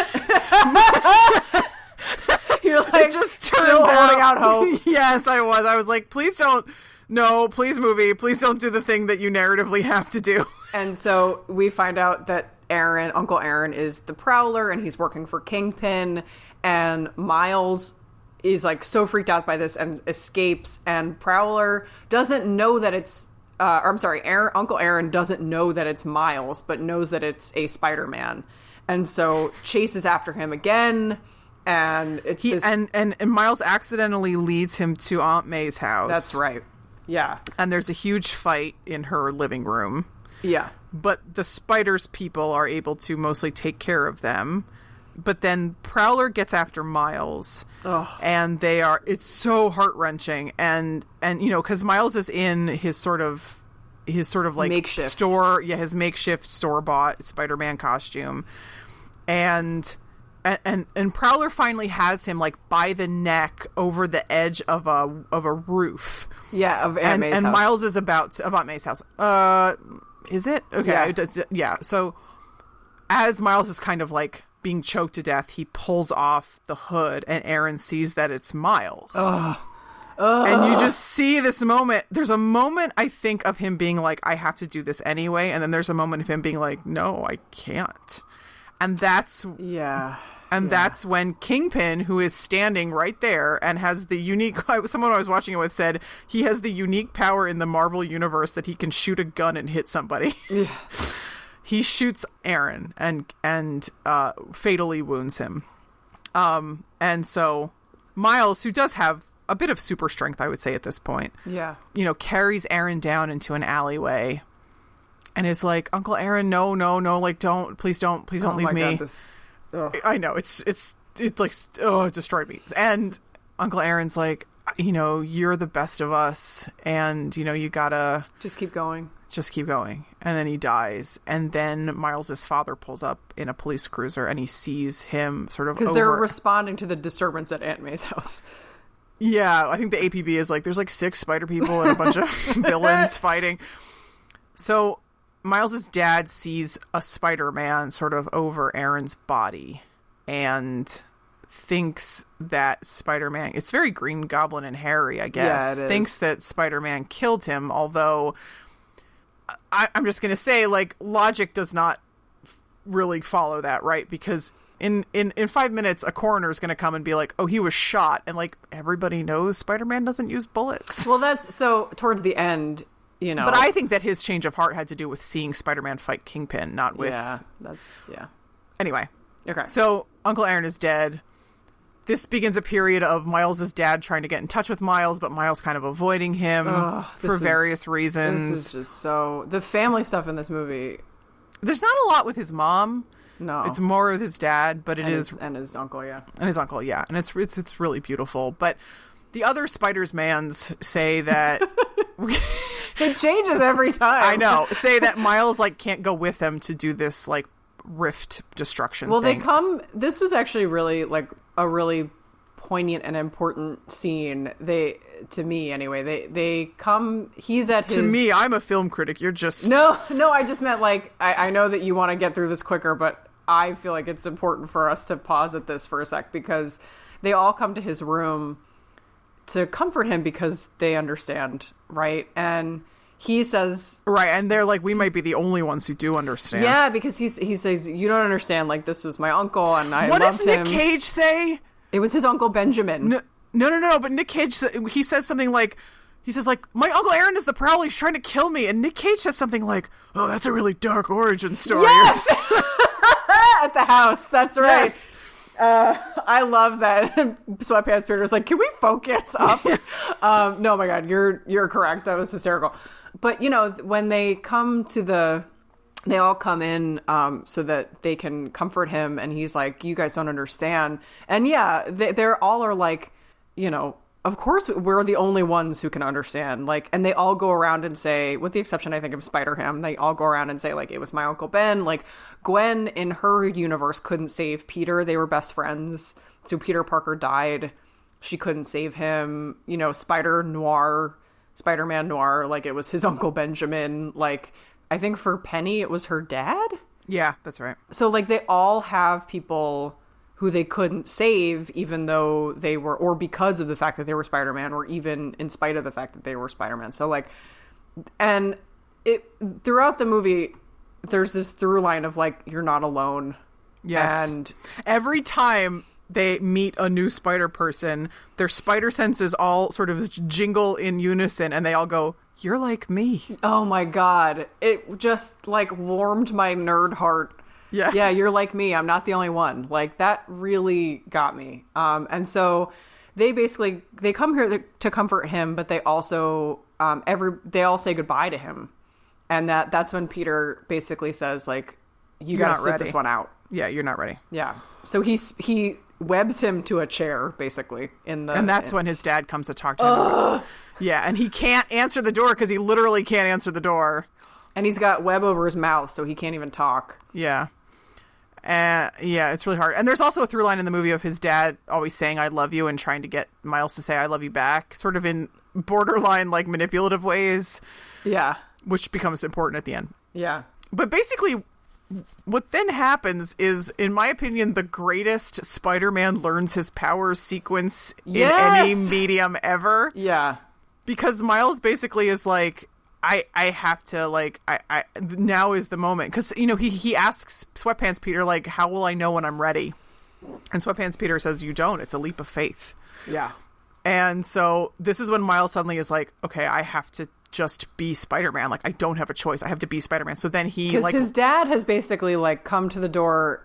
"You're like just still turns holding out hope." yes, I was. I was like, please don't. No, please, movie. Please don't do the thing that you narratively have to do. And so we find out that Aaron, Uncle Aaron, is the Prowler, and he's working for Kingpin. And Miles is like so freaked out by this and escapes. And Prowler doesn't know that it's, uh, or I'm sorry, Aaron, Uncle Aaron doesn't know that it's Miles, but knows that it's a Spider-Man. And so chases after him again. And it's He this, and, and and Miles accidentally leads him to Aunt May's house. that's right. Yeah. And there's a huge fight in her living room. Yeah. But the spiders people are able to mostly take care of them but then prowler gets after miles and they are it's so heart-wrenching and and you know because miles is in his sort of his sort of like Makeshift. store yeah his makeshift store-bought spider-man costume and and, and Prowler finally has him like by the neck over the edge of a of a roof, Yeah. Of and, and. Miles is about to, about May's house. Uh, is it okay? Yeah. it does- yeah. So as Miles is kind of like being choked to death, he pulls off the hood, and Aaron sees that it's Miles. And you just see this moment. There's a moment I think of him being like, "I have to do this anyway," and then there's a moment of him being like, "No, I can't." And that's Yeah. And Yeah. that's when Kingpin, who is standing right there and has the unique, someone I was watching it with said he has the unique power in the Marvel universe that he can shoot a gun and hit somebody. he shoots Aaron and and uh, fatally wounds him. Um, and so Miles, who does have a bit of super strength, I would say at this point, Yeah. you know, carries Aaron down into an alleyway and is like, Uncle Aaron, no, no, no, like, don't, please don't, please don't oh leave me. God, this. Ugh. I know, it's, it's, it's like, oh, it destroyed me. And Uncle Aaron's like, you know, you're the best of us, and, you know, you gotta Just keep going. just keep going. And then he dies. And then Miles's father pulls up in a police cruiser and he sees him sort of Because over. they're responding to the disturbance at Aunt May's house. Yeah, I think the APB is like there's like six spider people and a bunch of villains fighting. So Miles's dad sees a Spider-Man sort of over Aaron's body and thinks that Spider-Man it's very Green Goblin and Harry, I guess. Yeah. Thinks that Spider-Man killed him, although I, I'm just gonna say, like, logic does not really follow that, right? Because in, in, in five minutes, a coroner is going to come and be like, "Oh, he was shot," and like everybody knows, Spider-Man doesn't use bullets. Well, that's so towards the end, you know. But I think that his change of heart had to do with seeing Spider-Man fight Kingpin, not with. yeah, that's yeah. Anyway, Okay. so Uncle Aaron is dead. This begins a period of Miles's dad trying to get in touch with Miles, but Miles kind of avoiding him Ugh, for is- various reasons. this is just so the family stuff in this movie. There's not a lot with his mom. No, It's more with his dad, but it and is his, and his uncle. Yeah, and his uncle, yeah, and it's it's it's really beautiful. But the other Spiders mans say that it changes every time. I know say that Miles like can't go with them to do this like rift destruction. Well, thing. they come. This was actually really like a really poignant and important scene. They to me anyway. They they come. He's at his to me. I'm a film critic. You're just No, no, I just meant like I, I know that you want to get through this quicker, but I feel like it's important for us to pause at this for a sec because they all come to his room to comfort him because they understand, right? And he says, right, and they're like, we might be the only ones who do understand. "Yeah," because he's he says, "You don't understand. Like this was my uncle, and I What does Nick him. Cage say? It was his uncle Benjamin." No, no, no, no. But Nick Cage, he says something like, he says like, my uncle Aaron is the Prowler. He's trying to kill me. And Nick Cage says something like, oh, that's a really dark origin story. Yes! at the house. That's right. Yes. Uh, I love that. Sweatpants Peter's like, can we focus up? um, no, my God, you're you're correct. That was hysterical. But you know, when they come to the, they all come in um, so that they can comfort him, and he's like, "You guys don't understand." And yeah, they, they're all are like, you know. Of course, we're the only ones who can understand. Like, and they all go around and say, with the exception, I think, of Spider Ham, they all go around and say, like, it was my Uncle Ben. Like, Gwen in her universe couldn't save Peter. They were best friends. So Peter Parker died. She couldn't save him. You know, Spider Noir, Spider Man Noir, like, it was his Uncle Benjamin. Like, I think for Penny, it was her dad. Yeah, that's right. So, like, they all have people who they couldn't save, even though they were, or because of the fact that they were Spider Man, or even in spite of the fact that they were Spider Man. So, like, and it throughout the movie, there's this through line of like, you're not alone. Yes. And every time they meet a new spider person, their spider senses all sort of jingle in unison and they all go, You're like me. oh my god, it just like warmed my nerd heart. Yes. Yeah, you're like me. I'm not the only one. Like that really got me. Um, and so they basically they come here to comfort him, but they also um, every they all say goodbye to him, and that that's when Peter basically says like, "You got to sit ready. this one out." Yeah, you're not ready. Yeah. So he's he webs him to a chair basically in the And that's when his dad comes to talk to him. Yeah, and he can't answer the door because he literally can't answer the door. and he's got web over his mouth, so he can't even talk. Yeah. Uh, yeah, it's really hard. And there's also a through line in the movie of his dad always saying "I love you" and trying to get Miles to say "I love you" back, sort of in borderline like manipulative ways, Yeah. which becomes important at the end. Yeah. But basically, what then happens is, in my opinion, the greatest Spider-Man learns his powers sequence in any medium ever Yeah. because Miles basically is like, I I have to like I I now is the moment because you know he he asks Sweatpants Peter like, how will I know when I'm ready? And Sweatpants Peter says, You don't. It's a leap of faith. Yeah. And so this is when Miles suddenly is like, Okay, I have to just be Spider Man. Like, I don't have a choice. I have to be Spider Man. So then he, Because like, his dad has basically like come to the door,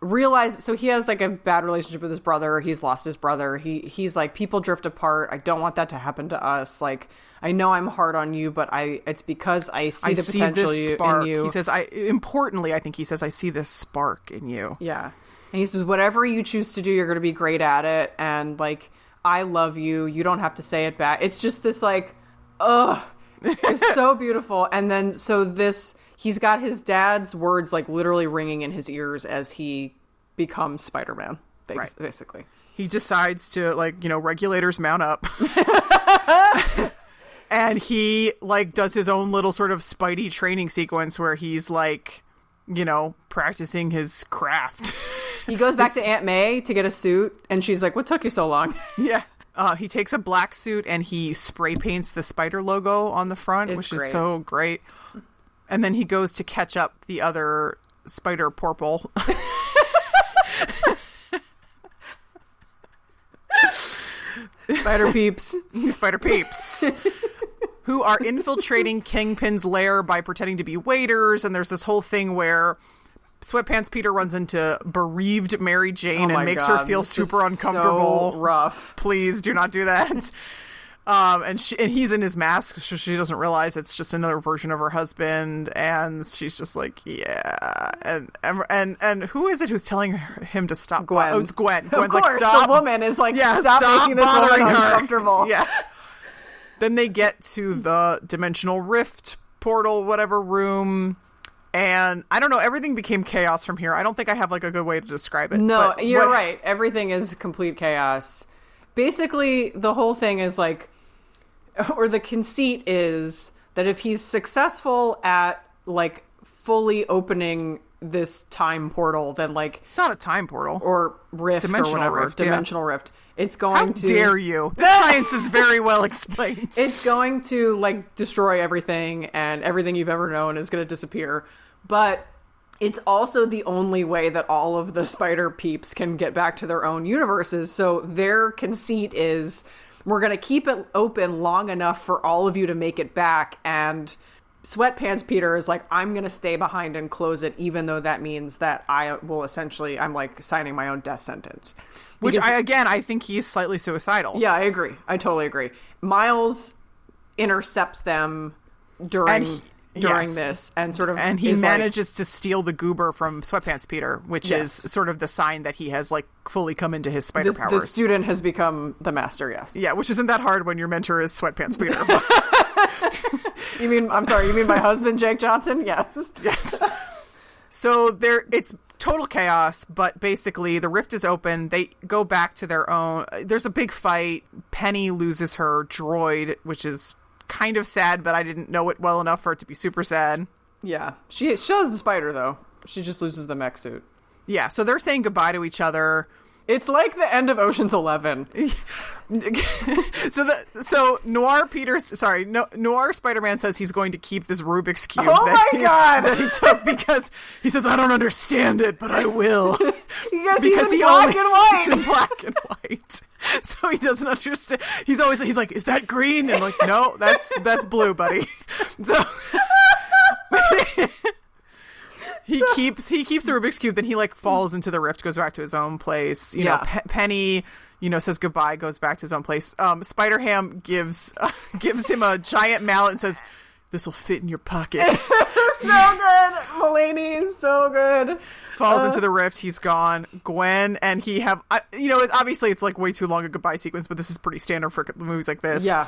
realized so he has like a bad relationship with his brother. He's lost his brother. He he's like people drift apart. I don't want that to happen to us. Like I know I'm hard on you, but I it's because I see I the see potential you- in you. He says, I, importantly, I think he says, I see this spark in you. Yeah. And he says, whatever you choose to do, you're going to be great at it. And like, I love you. You don't have to say it back. It's just this like, ugh, it's so beautiful. And then, so this, he's got his dad's words like literally ringing in his ears as he becomes Spider Man, Right. basically. he decides to like you know regulators mount up and he like does his own little sort of spidey training sequence where he's like you know practicing his craft He goes back to Aunt May to get a suit, and she's like, What took you so long? yeah uh, he takes a black suit and he spray paints the spider logo on the front It's which great. is so great and then he goes to catch up the other spider porple Spider peeps. Spider Peeps, who are infiltrating Kingpin's lair by pretending to be waiters. And there's this whole thing where Sweatpants Peter runs into bereaved Mary Jane Oh and makes God, her feel super uncomfortable. so rough. Please do not do that. Um, and she, and he's in his mask, so she doesn't realize it's just another version of her husband. And she's just like, yeah. And and and, and who is it who's telling her, him to stop? Gwen. Oh, it's Gwen. Of Gwen's course, like, stop. the woman is like, Yeah, stop, stop making this bothering woman her." uncomfortable. Yeah. Then they get to the dimensional rift portal, whatever room, and I don't know. Everything became chaos from here. I don't think I have like a good way to describe it. No, you're what- right. Everything is complete chaos. Basically, the whole thing is like, or the conceit is that if he's successful at like fully opening this time portal, then like It's not a time portal. or rift Dimensional or whatever rift, yeah. rift, it's going How to dare you? The science is very well explained. it's going to like destroy everything and everything you've ever known is going to disappear but it's also the only way that all of the spider peeps can get back to their own universes so their conceit is we're going to keep it open long enough for all of you to make it back and sweatpants peter is like i'm going to stay behind and close it even though that means that i will essentially i'm like signing my own death sentence Which Because- I again, I think he's slightly suicidal. yeah, I agree. I totally agree. Miles intercepts them during And he- during yes. this and sort of and he is like- manages to steal the goober from Sweatpants Peter, which Yes. is sort of the sign that he has like fully come into his spider the, the powers. student has become the master. Yes. yeah, which isn't that hard when your mentor is Sweatpants Peter. You mean I'm sorry. You mean my husband, Jake Johnson? Yes. yes. So there, it's total chaos. But basically, the rift is open. They go back to their own. There's a big fight. Penny loses her droid, which is kind of sad, but I didn't know it well enough for it to be super sad. Yeah. She she has the spider though. She just loses the mech suit. Yeah, so they're saying goodbye to each other. It's like the end of Ocean's Eleven. so the so Noir Peters, sorry, no, Noir Spider Man says he's going to keep this Rubik's cube. Oh that my he, God. That he took because he says I don't understand it, but I will. Because, because he's in he black only and white. he's in black and white, so he doesn't understand. He's always he's like, is that green? And like, no, that's that's blue, buddy. So. he keeps he keeps the Rubik's cube. Then he like falls into the rift, goes back to his own place. You know, Pe- Penny, you know, says goodbye, goes back to his own place. Um, Spider Ham gives uh, gives him a giant mallet and says, "This will fit in your pocket." so good. Mulaney is so good. Falls Uh, into the rift. He's gone. Gwen and he have, I you know, obviously it's like way too long a goodbye sequence, but this is pretty standard for movies like this. Yeah.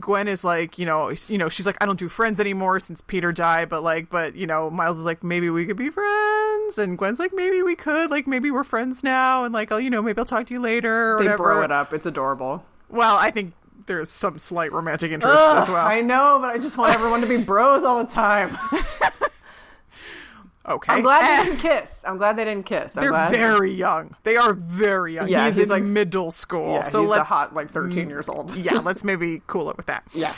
Gwen is like, you know, you know, she's like, I don't do friends anymore since Peter died, but like, but you know, Miles is like, maybe we could be friends, and Gwen's like, maybe we could, like, maybe we're friends now, and like, I'll, you know, maybe I'll talk to you later, or They whatever. bro it up. It's adorable. Well, I think there's some slight romantic interest Ugh, as well. I know, but I just want everyone to be bros all the time. okay, I'm glad they didn't kiss. I'm glad they didn't kiss. I'm They're glad. very young. They are very young. Yeah, he's, he's in like- middle school. Yeah, so he's let's a hot like 13 years old. yeah, let's maybe cool it with that. yeah.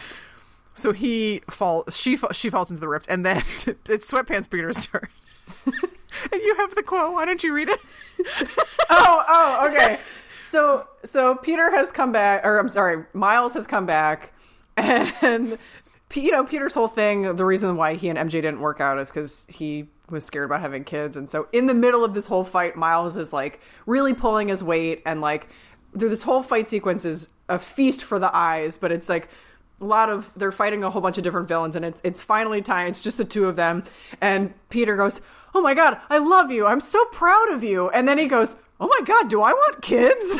So he fall she fa- she falls into the rift, and then it's Sweatpants Peter's turn. and you you have the quote. Why don't you read it? oh, oh, okay. So, so Peter has come back, or I'm sorry, Miles has come back, and you know Peter's whole thing. The reason why he and MJ didn't work out is because he was scared about having kids, and so in the middle of this whole fight, Miles is like really pulling his weight, and like through this whole fight sequence is a feast for the eyes, but it's like a lot of they're fighting a whole bunch of different villains and it's it's finally time it's just the two of them and Peter goes oh my god I love you I'm so proud of you and then he goes oh my god do I want kids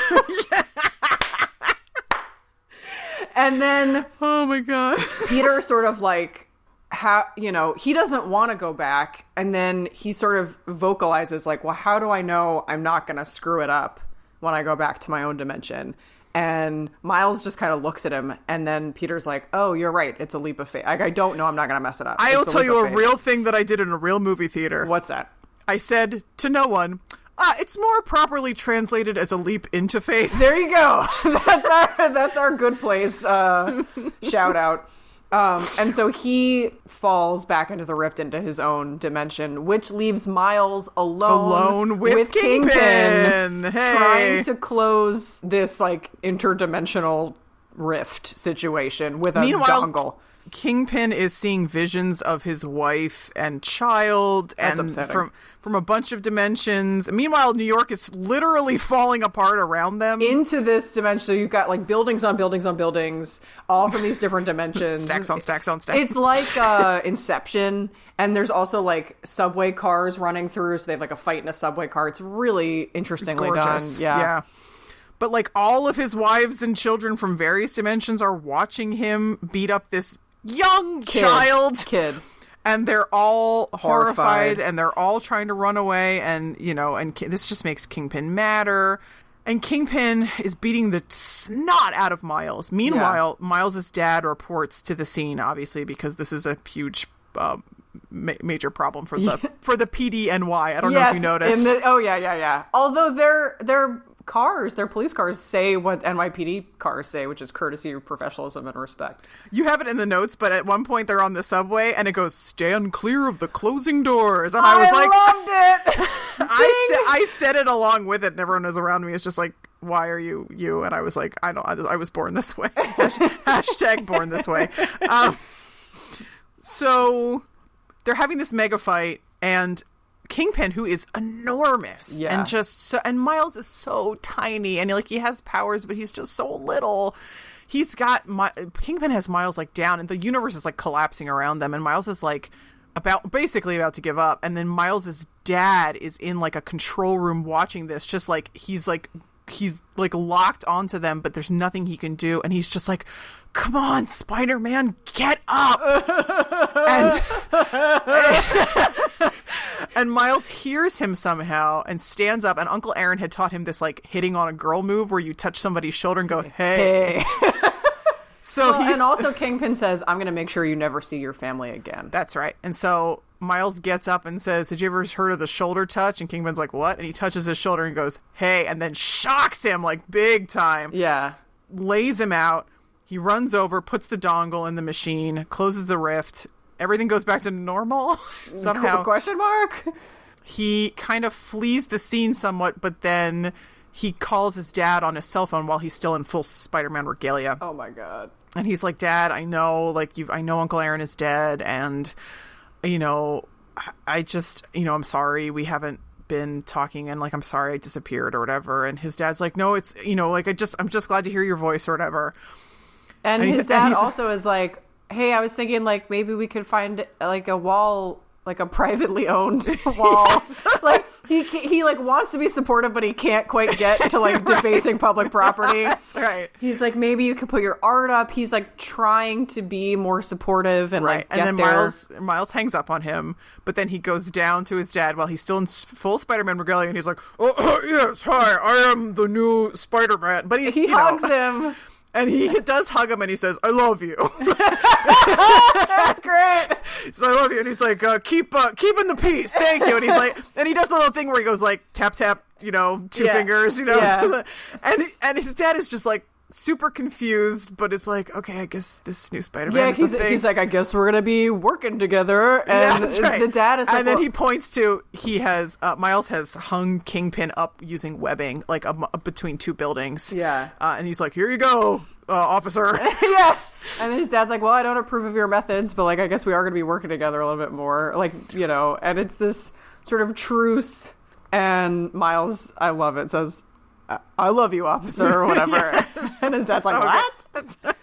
and then Oh my god. Peter sort of like how you know he doesn't want to go back and then he sort of vocalizes like well how do I know I'm not going to screw it up when I go back to my own dimension and Miles just kind of looks at him, and then Peter's like, "Oh, you're right. It's a leap of faith. Like, I don't know. I'm not gonna mess it up." I will tell you a faith." real thing that I did in a real movie theater. What's that? I said to no one, uh, it's more properly translated as a leap into faith. There you go. that's our that's our good place uh, shout out. Um, and so he falls back into the rift into his own dimension, which leaves Miles alone, Alone with Kingpin. Hey. trying to close this like interdimensional rift situation with a Meanwhile, dongle. Kingpin is seeing visions of his wife and child That's and upsetting. from from a bunch of dimensions. Meanwhile, New York is literally falling apart around them. Into this dimension, so you've got like buildings on buildings on buildings, all from these different dimensions. stacks on stacks on stacks. It's like uh, Inception, and there's also like subway cars running through, so they have like a fight in a subway car. It's really interestingly done. gorgeous. Yeah. But like all of his wives and children from various dimensions are watching him beat up this young Kid. child. Kid. and they're all horrified, Horrified. and they're all trying to run away and you know and this just makes kingpin madder and kingpin is beating the snot out of miles meanwhile miles's dad reports to the scene obviously because this is a huge um, ma- major problem for the for the pdny i don't know if you noticed the- oh yeah, yeah, yeah. Although their their cars, their police cars, say what NYPD cars say, which is courtesy, professionalism, and respect. you have it in the notes but at one point they're on the subway and it goes stand clear of the closing doors and i was like loved it. I said, I said it along with it, and everyone was around me. It's just like, why are you you? And I was like, I don't. I, I was born this way. Hashtag born this way. Um, so they're having this mega fight, and Kingpin, who is enormous, Yeah. and just so, and Miles is so tiny, and like he has powers, but he's just so little. He's got my Kingpin has Miles like down, and the universe is like collapsing around them, and Miles is like about basically about to give up, and then Miles's dad is in like a control room watching this, just like he's like he's like locked onto them, but there's nothing he can do, and he's just like, "Come on, Spider Man, get up!" and and Miles hears him somehow and stands up. And Uncle Aaron had taught him this like hitting on a girl move, where you touch somebody's shoulder and go, "Hey." Hey. So Well, and also Kingpin says, "I'm going to make sure you never see your family again." That's right. And so Miles gets up and says, Did you ever heard of the shoulder touch? And Kingpin's like, What? And he touches his shoulder and goes, Hey, and then shocks him like big time, yeah. lays him out. He runs over, puts the dongle in the machine, closes the rift. Everything goes back to normal somehow. Question mark. He kind of flees the scene somewhat, but then he calls his dad on his cell phone while he's still in full Spider Man regalia. Oh my god. and he's like dad i know like you i know uncle aaron is dead and you know i just you know i'm sorry we haven't been talking and like i'm sorry i disappeared or whatever and his dad's like no it's you know like i just i'm just glad to hear your voice or whatever And, And his he's- and dad also is like, "Hey, I was thinking like maybe we could find like a wall, like a privately owned wall. like he he like wants to be supportive, but he can't quite get to like defacing public property. that's right He's like, maybe you could put your art up. He's like trying to be more supportive and right like get and then there. miles miles hangs up on him but then he goes down to his dad while he's still in full spider-man regalia and he's like oh, oh, yes hi i am the new spider-man but he's he you know, hugs him. and he does hug him and he says i love you That's great. So I love you, and he's like, uh, keep uh, keeping the peace, thank you. And he's like, and he does the little thing where he goes like tap tap, you know, two Yeah. fingers, you know, Yeah. the, and and his dad is just like, super confused, but it's like, okay, I guess this new Spider-Man Yeah, is he's, a thing. he's like, I guess we're gonna be working together, Yeah, and that's right. the dad is like, and then well- he points to he has uh, Miles has hung Kingpin up using webbing like um, between two buildings. Yeah. uh, and he's like, "Here you go, uh, officer." yeah. And his dad's like, "Well, I don't approve of your methods, but like, I guess we are going to be working together a little bit more, like, you know." And it's this sort of truce. And Miles, I love it, says, "I- "I love you, officer," or whatever. and his dad's like, "What?"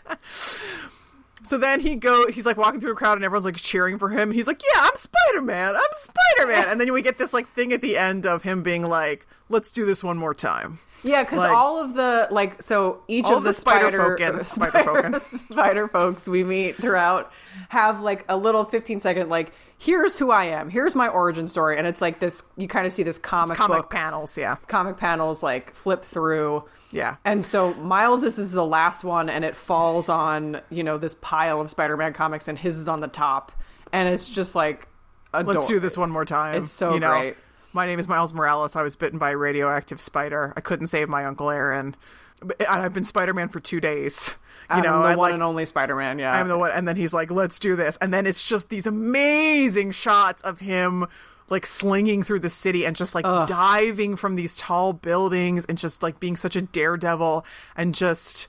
so then he go, he's like walking through a crowd, and everyone's like cheering for him. He's like, "Yeah, I'm Spider Man. I'm Spider Man." and then we get this like thing at the end of him being like, "Let's do this one more time." Yeah, because Like- all of the like, so each of the the, spider spider folk and- spider, spider folk spider folks we meet throughout have like a little fifteen second like, here's who I am, here's my origin story, and it's like this. You kind of see this comic, Comic book panels, yeah, comic panels like flip through. yeah. And so Miles this is the last one and it falls on, you know, this pile of Spider-Man comics and his is on the top. And it's just like ador- Let's do this one more time. It's so you know, great. My name is Miles Morales. I was bitten by a radioactive spider. I couldn't save my uncle Aaron, and I've been Spider Man for two days. You I'm know, the and, one like, and only Spider-Man, yeah. I'm the one, and then he's like, "Let's do this," and then it's just these amazing shots of him like slinging through the city and just like diving from these tall buildings and just like being such a daredevil and just.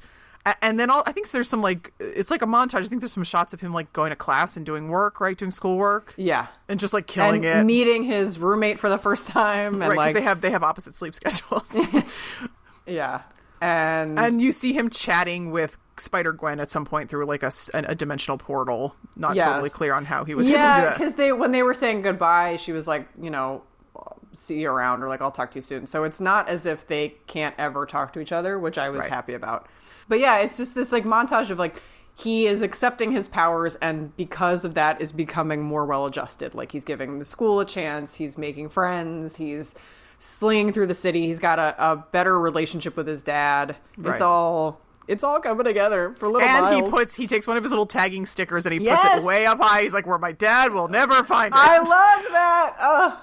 And then all, I think there's some like it's like a montage. I think there's some shots of him like going to class and doing work, right, doing schoolwork, yeah. and just like killing and it. meeting his roommate for the first time and right, like they have they have opposite sleep schedules. yeah. And, and you see him chatting with Spider Gwen at some point through like a dimensional portal. Not Yes. totally clear on how he was able yeah, because they when they were saying goodbye, she was like, you know, see you around or like I'll talk to you soon. So it's not as if they can't ever talk to each other, which I was Right. happy about. But yeah, it's just this like montage of like he is accepting his powers and because of that is becoming more well adjusted. Like he's giving the school a chance, he's making friends, he's slinging through the city, he's got a, a better relationship with his dad. Right. It's all it's all coming together for little and he puts he takes one of his little tagging stickers and he puts it way up high. He's like, "Where my dad will never find it." I love that. Oh,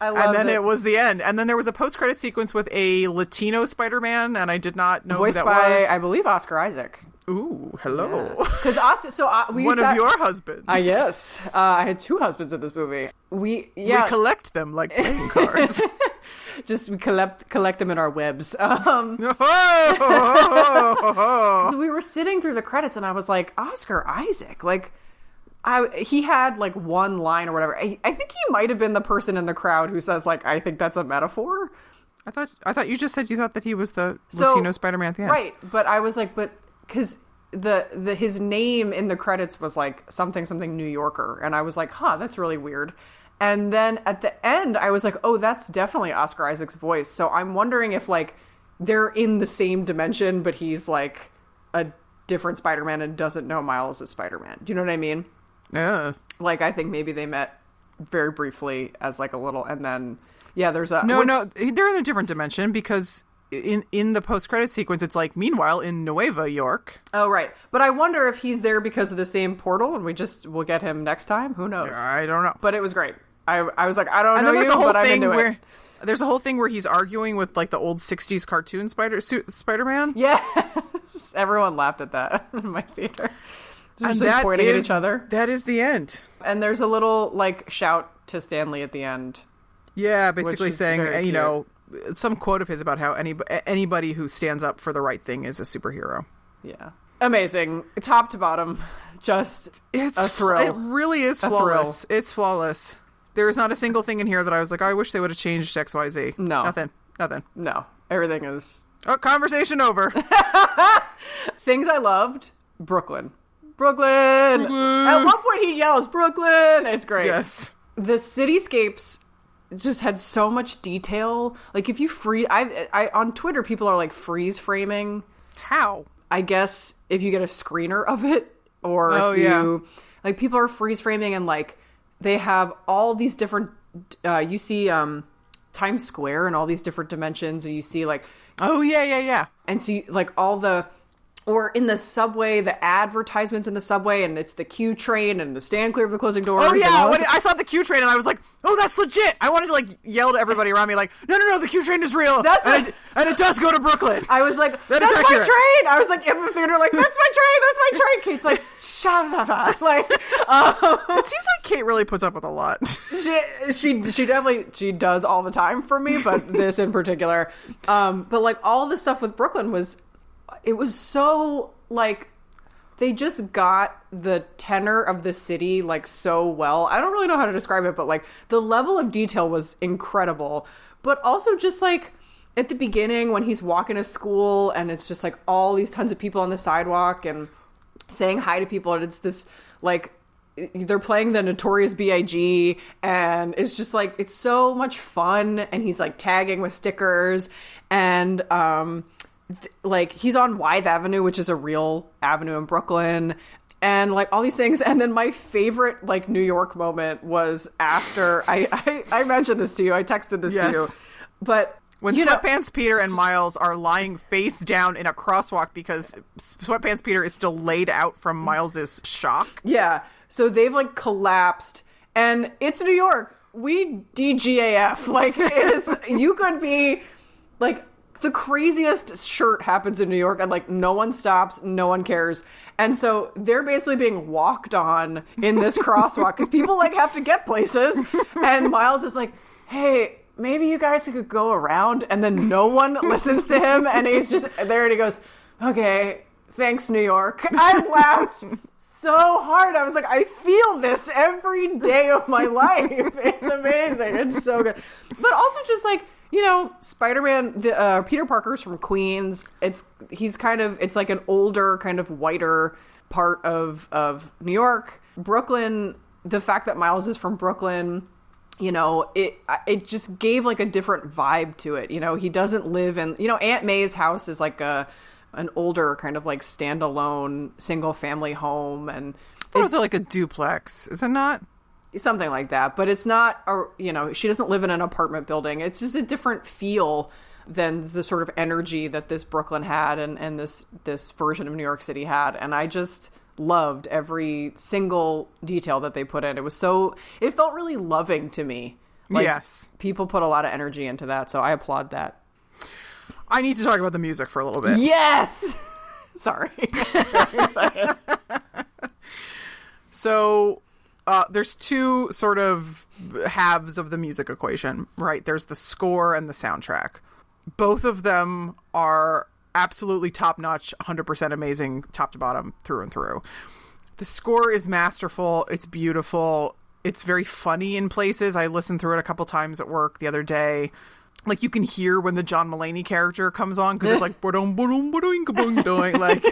I love and then it. it. was the end. And then there was a post credit sequence with a Latino Spider Man, and I did not know voiced who that by was. I believe Oscar Isaac. Ooh, hello, Because Oscar, so uh, we one of your husbands. uh, yes, uh, I had two husbands in this movie. We yeah, We collect them like playing cards. just we collect collect them in our webs. Um, Oh, so we were sitting through the credits, and I was like, Oscar Isaac, like. I, he had like one line or whatever. I, I think he might have been the person in the crowd who says like, "I think that's a metaphor." I thought I thought you just said you thought that he was the So- Latino Spider Man at the end. Right, but I was like, but because the the his name in the credits was like something something New Yorker, and I was like, huh, that's really weird. And then at the end, I was like, oh, that's definitely Oscar Isaac's voice. So I'm wondering if like they're in the same dimension, but he's like a different Spider-Man and doesn't know Miles is Spider-Man. Do you know what I mean? Yeah. Like I think maybe they met very briefly as like a little, and then yeah, there's a No, which- no, they're in a different dimension because in in the post credit sequence, it's like meanwhile in Nueva York. Oh right, but I wonder if he's there because of the same portal, and we just will get him next time. Who knows? I don't know. But it was great. I I was like, I don't and know then there's you, a whole I'm thing where it. there's a whole thing where he's arguing with like the old '60s cartoon Spider Spider Man. Yes, everyone laughed at that in my theater. Just And pointing at each other, That is the end. and there's a little like shout to Stan Lee at the end. Yeah, basically saying you cute. know some quote of his about how any anybody who stands up for the right thing is a superhero. Yeah, amazing, top to bottom, just It's A thrill. It really is A flawless. It's flawless. There is not a single thing in here that I was like, I wish they would have changed X Y Z. No. nothing, nothing. no, everything is Oh, conversation over. things I loved. Brooklyn, Brooklyn. At one point, he yells, "Brooklyn!" It's great. yes. the cityscapes just had so much detail. Like if you free, I, I on Twitter, people are like freeze framing. How? I guess if you get a screener of it, or Oh, if yeah. like, people are freeze framing and like they have all these different. Uh, you see um, Times Square and all these different dimensions, and you see like Oh yeah, yeah, yeah. and so you, like all the or in the subway, the advertisements in the subway, and it's the Q train and the stand clear of the closing doors. Oh yeah, when I saw the Q train and I was like, "Oh, that's legit!" I wanted to like yell to everybody around me, like, "No, no, no, the Q train is real, That's and, what- it, and it does go to Brooklyn." I was like, That "That's my accurate. train." I was like in the theater, like, "That's my train. That's my train." Kate's like, "Shut up!" Like, um, it seems like Kate really puts up with a lot. she she she definitely she does all the time for me, but this in particular. Um, but like all the stuff with Brooklyn was, it was so like they just got the tenor of the city like so well. I don't really know how to describe it, but like the level of detail was incredible. But also just like at the beginning when he's walking to school and it's just like all these tons of people on the sidewalk and saying hi to people and it's this like they're playing the notorious big and it's just like it's so much fun and he's like tagging with stickers and um th- like he's on Wythe Avenue which is a real avenue in Brooklyn and like all these things and then my favorite like New York moment was after I I, I mentioned this to you I texted this to you but When you know- Sweatpants Peter and Miles are lying face down in a crosswalk because Sweatpants Peter is still laid out from Miles's shock. Yeah. So they've like collapsed and it's New York. We DGAF. Like it is you could be like the craziest shirt happens in New York and like no one stops, no one cares. And so they're basically being walked on in this crosswalk because people like have to get places. And Miles is like, hey, maybe you guys could go around. And then no one listens to him. And he's just there and he goes, okay, thanks, New York. I laughed so hard. I was like, I feel this every day of my life. It's amazing. It's so good. But also just like, you know, Spider-Man, the uh, Peter Parker's from Queens. It's he's kind of it's like an older, kind of whiter part of of New York, Brooklyn. The fact that Miles is from Brooklyn, you know, it it just gave like a different vibe to it. You know, he doesn't live in you know Aunt May's house is like a an older kind of like standalone single family home and Or was it like a duplex? Is it not? Something like that but it's not a you know she doesn't live in an apartment building. It's just a different feel than the sort of energy that this brooklyn had and, and this this version of new york city had. And i just loved every single detail that they put in. It was so it felt really loving to me. Like Yes. people put a lot of energy into that so i applaud that. I need to talk about the music for a little bit. yes! Sorry. So uh, there's two sort of halves of the music equation, right? There's the score and the soundtrack. Both of them are absolutely top notch, 100% amazing, top to bottom, through and through. The score is masterful. It's beautiful. It's very funny in places. I listened through it a couple times at work the other day. Like you can hear when the John Mulaney character comes on because it's like "Ba-dum, ba-dum, ba-doing, ka-boing, like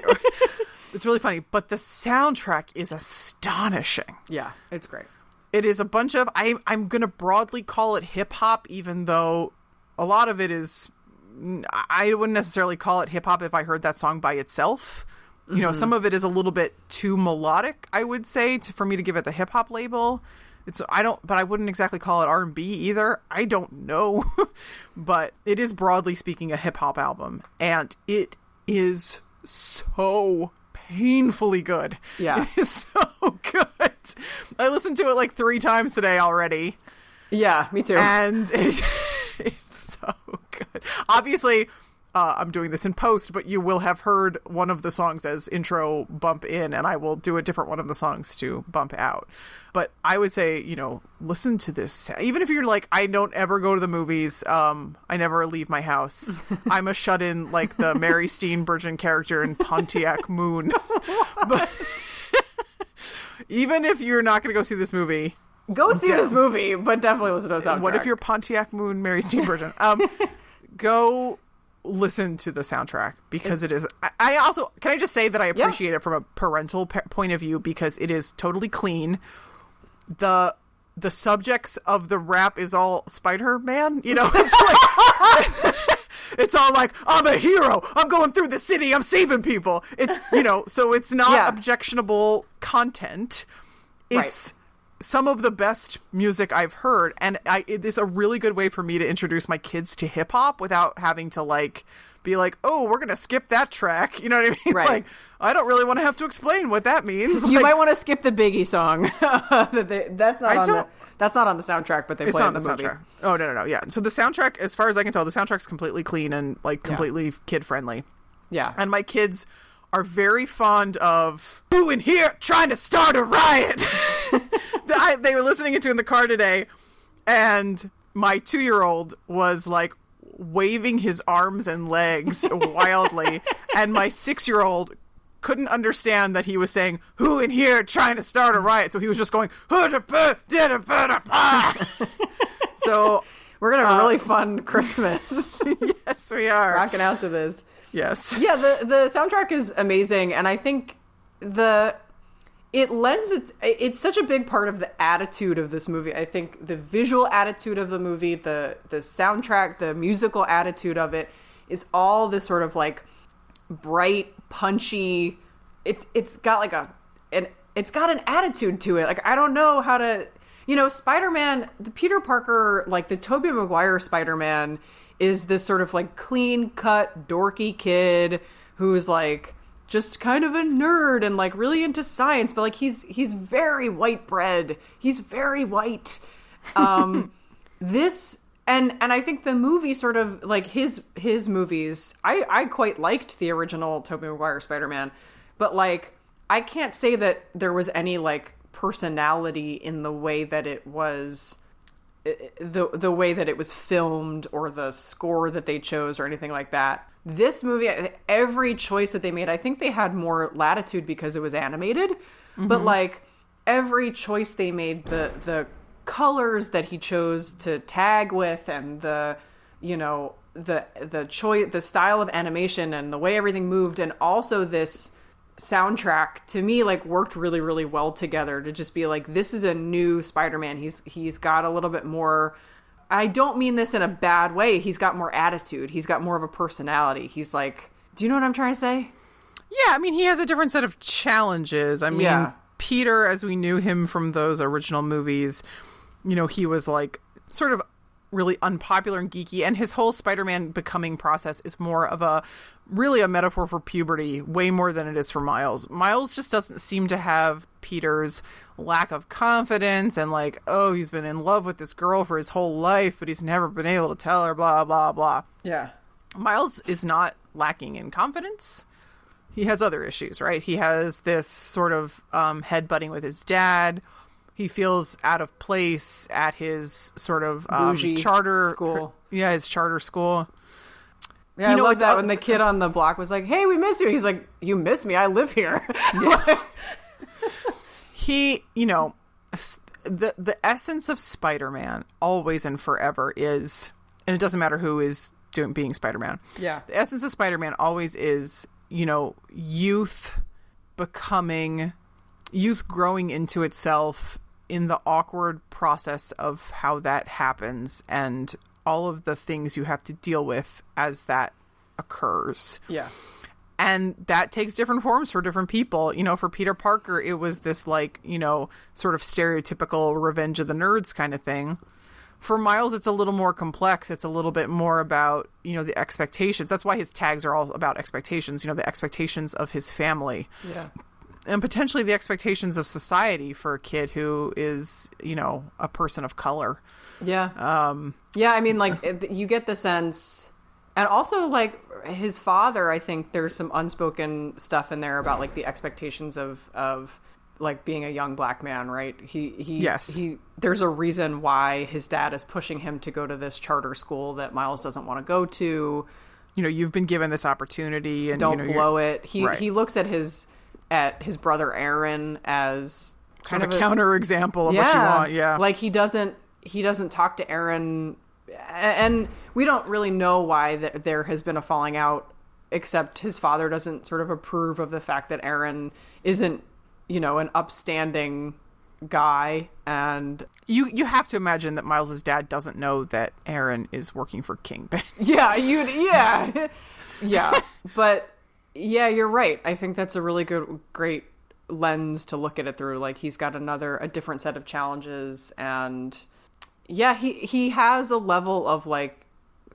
it's really funny. But the soundtrack is astonishing. yeah it's great It is a bunch of I I'm gonna broadly call it hip hop, even though a lot of it is I wouldn't necessarily call it hip hop if I heard that song by itself. You know, mm-hmm. some of it is a little bit too melodic, I would say, to, for me to give it the hip hop label. It's I don't, but I wouldn't exactly call it R and B either. I don't know, but it is broadly speaking a hip hop album, and it is so painfully good. Yeah. it is so good. I listened to it like three times today already yeah me too and it, it's so good. Obviously, uh, I'm doing this in post, but you will have heard one of the songs as intro bump in, and I will do a different one of the songs to bump out. But I would say, you know, listen to this. Even if you're like, I don't ever go to the movies, um, I never leave my house. I'm a shut in, like the Mary Steenburgen character in Pontiac Moon. but even if you're not going to go see this movie, go see this movie but definitely listen to the soundtrack what if you're Pontiac Moon, Mary Steenburgen? Um, go listen to the soundtrack because it is. I, I also can I just say that I appreciate it from a parental p- point of view because it is totally clean. The the subjects of the rap is all Spider Man. You know, it's like. It's all like I'm a hero. I'm going through the city. I'm saving people. It's you know, so it's not Yeah. objectionable content. It's some of the best music I've heard, and I, it is a really good way for me to introduce my kids to hip hop without having to like be like, oh, we're gonna skip that track. You know what I mean? Right. Like, I don't really want to have to explain what that means. You Like, might want to skip the Biggie song. That's not I on the, that's not on the soundtrack, but they it's play it on in the, the, movie. soundtrack. Oh no, no, no, yeah. So the soundtrack, as far as I can tell, the soundtrack's completely clean and like completely kid friendly. Yeah. and my kids are very fond of who in here trying to start a riot. I, they were listening to in the car today, and my two year old was like waving his arms and legs wildly, and my six year old couldn't understand that he was saying who in here trying to start a riot so he was just going "Who da da da da so We're gonna uh, have a really fun Christmas. yes we are Rocking out to this. yes Yeah, the the soundtrack is amazing, and I think the it lends it. It's such a big part of the attitude of this movie. I think the visual attitude of the movie, the the soundtrack, the musical attitude of it is all this sort of like bright, punchy. It's it's got like a an it's got an attitude to it. Like I don't know how to, you know, Spider Man, the Peter Parker, like the Tobey Maguire Spider Man, is this sort of like clean cut, dorky kid who's like just kind of a nerd and like really into science, but like he's he's very white bread. He's very white. Um, this and and I think the movie sort of like his his movies. I I quite liked the original Tobey Maguire Spider Man, but like I can't say that there was any like personality in the way that it was the the way that it was filmed or the score that they chose or anything like that. This movie, every choice that they made, I think they had more latitude because it was animated, but mm-hmm. like every choice they made, the the colors that he chose to tag with and the you know the the choice the style of animation and the way everything moved and also this soundtrack to me like worked really really well together to just be like this is a new spider-man he's he's got a little bit more i don't mean this in a bad way he's got more attitude he's got more of a personality he's like do you know what i'm trying to say Yeah, I mean, he has a different set of challenges. I mean, Yeah. Peter, as we knew him from those original movies, you know, he was like sort of really unpopular and geeky, and his whole Spider Man becoming process is more of a really a metaphor for puberty, way more than it is for Miles. Miles just doesn't seem to have Peter's lack of confidence and like, oh, he's been in love with this girl for his whole life, but he's never been able to tell her, blah, blah, blah. yeah Miles is not lacking in confidence. He has other issues, right? He has this sort of um, headbutting with his dad. He feels out of place at his sort of um, charter school. Yeah, his charter school. yeah You i know, love that all- when the kid on the block was like hey we miss you he's like you miss me i live here He, you know, the the essence of Spider-Man always and forever is, and it doesn't matter who is doing being Spider-Man. Yeah. the essence of Spider-Man always is, you know, youth becoming youth growing into itself in the awkward process of how that happens and all of the things you have to deal with as that occurs. Yeah. And that takes different forms for different people. You know for peter parker it was this like you know sort of stereotypical revenge of the nerds kind of thing. For miles it's a little more complex. It's a little bit more about you know the expectations. That's why his tags are all about expectations you know the expectations of his family. Yeah and potentially the expectations of society for a kid who is you know a person of color Yeah. Um yeah, I mean like you get the sense and also like his father, I think there's some unspoken stuff in there about like the expectations of of like being a young black man, right? He he Yes. he there's a reason why his dad is pushing him to go to this charter school that Miles doesn't want to go to. you know you've been given this opportunity and Don't you know, blow it. He Right. he looks at his at his brother Aaron as kind kind of a counter example of what you want yeah. Like he doesn't he doesn't talk to Aaron, and we don't really know why th- there has been a falling out, except his father doesn't sort of approve of the fact that Aaron isn't, you know, an upstanding guy, and You you have to imagine that Miles's dad doesn't know that Aaron is working for Kingpin. yeah, you yeah, yeah, but yeah, you're right. I think that's a really good, great lens to look at it through. Like he's got another a different set of challenges and yeah, he he has a level of like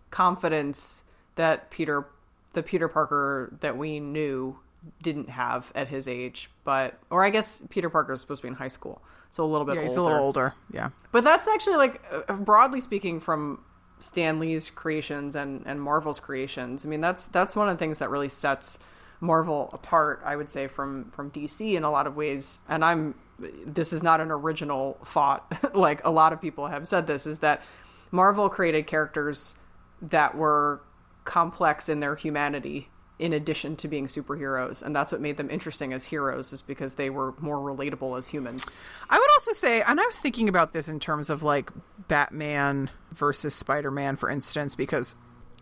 confidence that Peter the Peter Parker that we knew didn't have at his age, but or I guess Peter Parker is supposed to be in high school, so a little bit Yeah, older. he's a little older. Yeah. But that's actually like uh, broadly speaking from Stan Lee's creations and and Marvel's creations. I mean, that's that's one of the things that really sets Marvel apart, I would say from from DC in a lot of ways. And I'm this is not an original thought. like a lot of people have said this is that Marvel created characters that were complex in their humanity in addition to being superheroes and that's what made them interesting as heroes is because they were more relatable as humans I would also say, and I was thinking about this in terms of like Batman versus Spider Man, for instance, because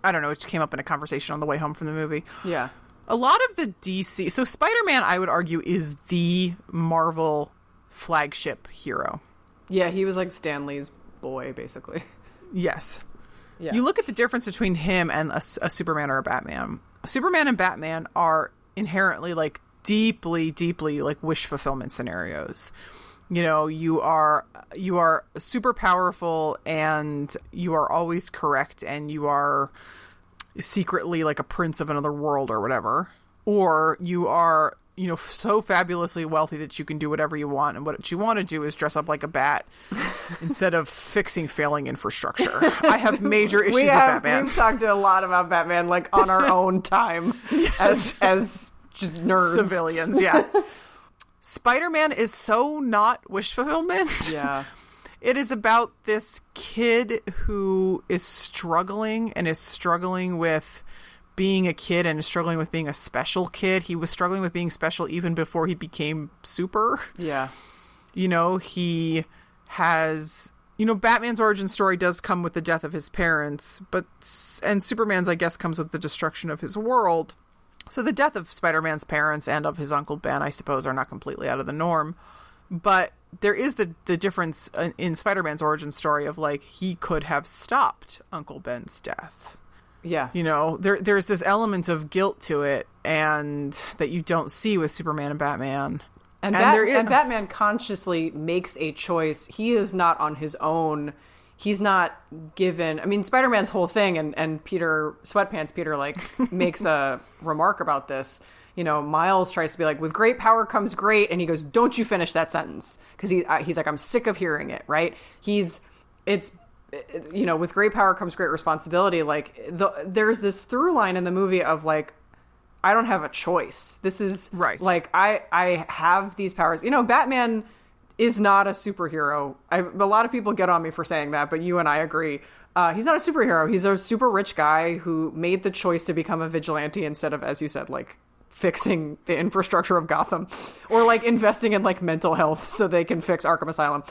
I don't know, it came up in a conversation on the way home from the movie. yeah A lot of the DC, so Spider Man, I would argue, is the Marvel flagship hero. yeah he was like Stan Lee's boy basically Yes. Yeah. You look at the difference between him and a Superman or a Batman. Superman and Batman are inherently like deeply, deeply like wish fulfillment scenarios. You know, you are you are super powerful and you are always correct and you are secretly like a prince of another world or whatever. Or you are, you know, so fabulously wealthy that you can do whatever you want and what you want to do is dress up like a bat instead of fixing failing infrastructure. I have major issues we with have Batman. we've talked a lot about Batman like on our own time as as just nerds Civilians, yeah. Spider Man is so not wish fulfillment. yeah It is about this kid who is struggling and is struggling with being a kid and is struggling with being a special kid. He was struggling with being special even before he became super. yeah You know, he has you know Batman's origin story does come with the death of his parents, but and Superman's I guess comes with the destruction of his world. So the death of Spider-Man's parents and of his uncle Ben, I suppose, are not completely out of the norm. But there is the the difference in- Spider-Man's origin story of like he could have stopped Uncle Ben's death. yeah You know, there there's this element of guilt to it, and that you don't see with Superman and Batman. and, and Bat- there is- and Batman consciously makes a choice he is not on his own he's not given i mean spider-man's whole thing and, and peter sweatpants peter like makes a remark about this you know miles tries to be like with great power comes great and he goes don't you finish that sentence because he, uh, he's like i'm sick of hearing it right he's it's you know with great power comes great responsibility like the, there's this through line in the movie of like I don't have a choice. This is Right. Like I I have these powers. You know, Batman is not a superhero. I, a lot of people get on me for saying that, but you and I agree. Uh, he's not a superhero. He's a super rich guy who made the choice to become a vigilante instead of, as you said, like fixing the infrastructure of Gotham or like investing in like mental health so they can fix Arkham Asylum.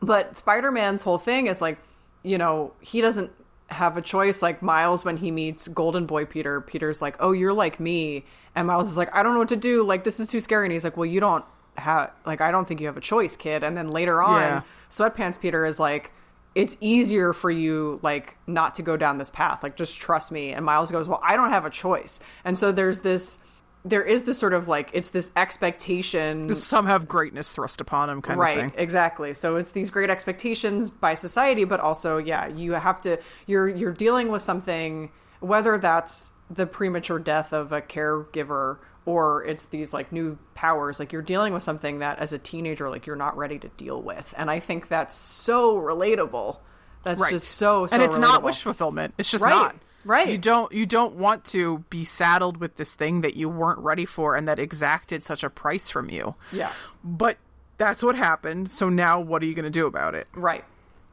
But Spider Man's whole thing is like, you know, he doesn't have a choice. Like Miles, when he meets Golden Boy Peter, Peter's like, "Oh, you're like me," and Miles is like, "I don't know what to do. Like this is too scary." And he's like, "Well, you don't have like I don't think you have a choice, kid." And then later on, Yeah. Sweatpants Peter is like. It's easier for you, like, not to go down this path. Like, just trust me. And Miles goes, Well, I don't have a choice. And so there's this, there is this sort of like, it's this expectation Some have greatness thrust upon them, kind right of thing. exactly so it's these great expectations by society but also yeah you have to you're you're dealing with something whether that's the premature death of a caregiver or it's these like new powers like you're dealing with something that as a teenager like you're not ready to deal with and i think that's so relatable that's Right. just so, so and it's not wish fulfillment. It's just Right. not. Right. You don't you don't want to be saddled with this thing that you weren't ready for and that exacted such a price from you. yeah But that's what happened. So now what are you going to do about it? Right.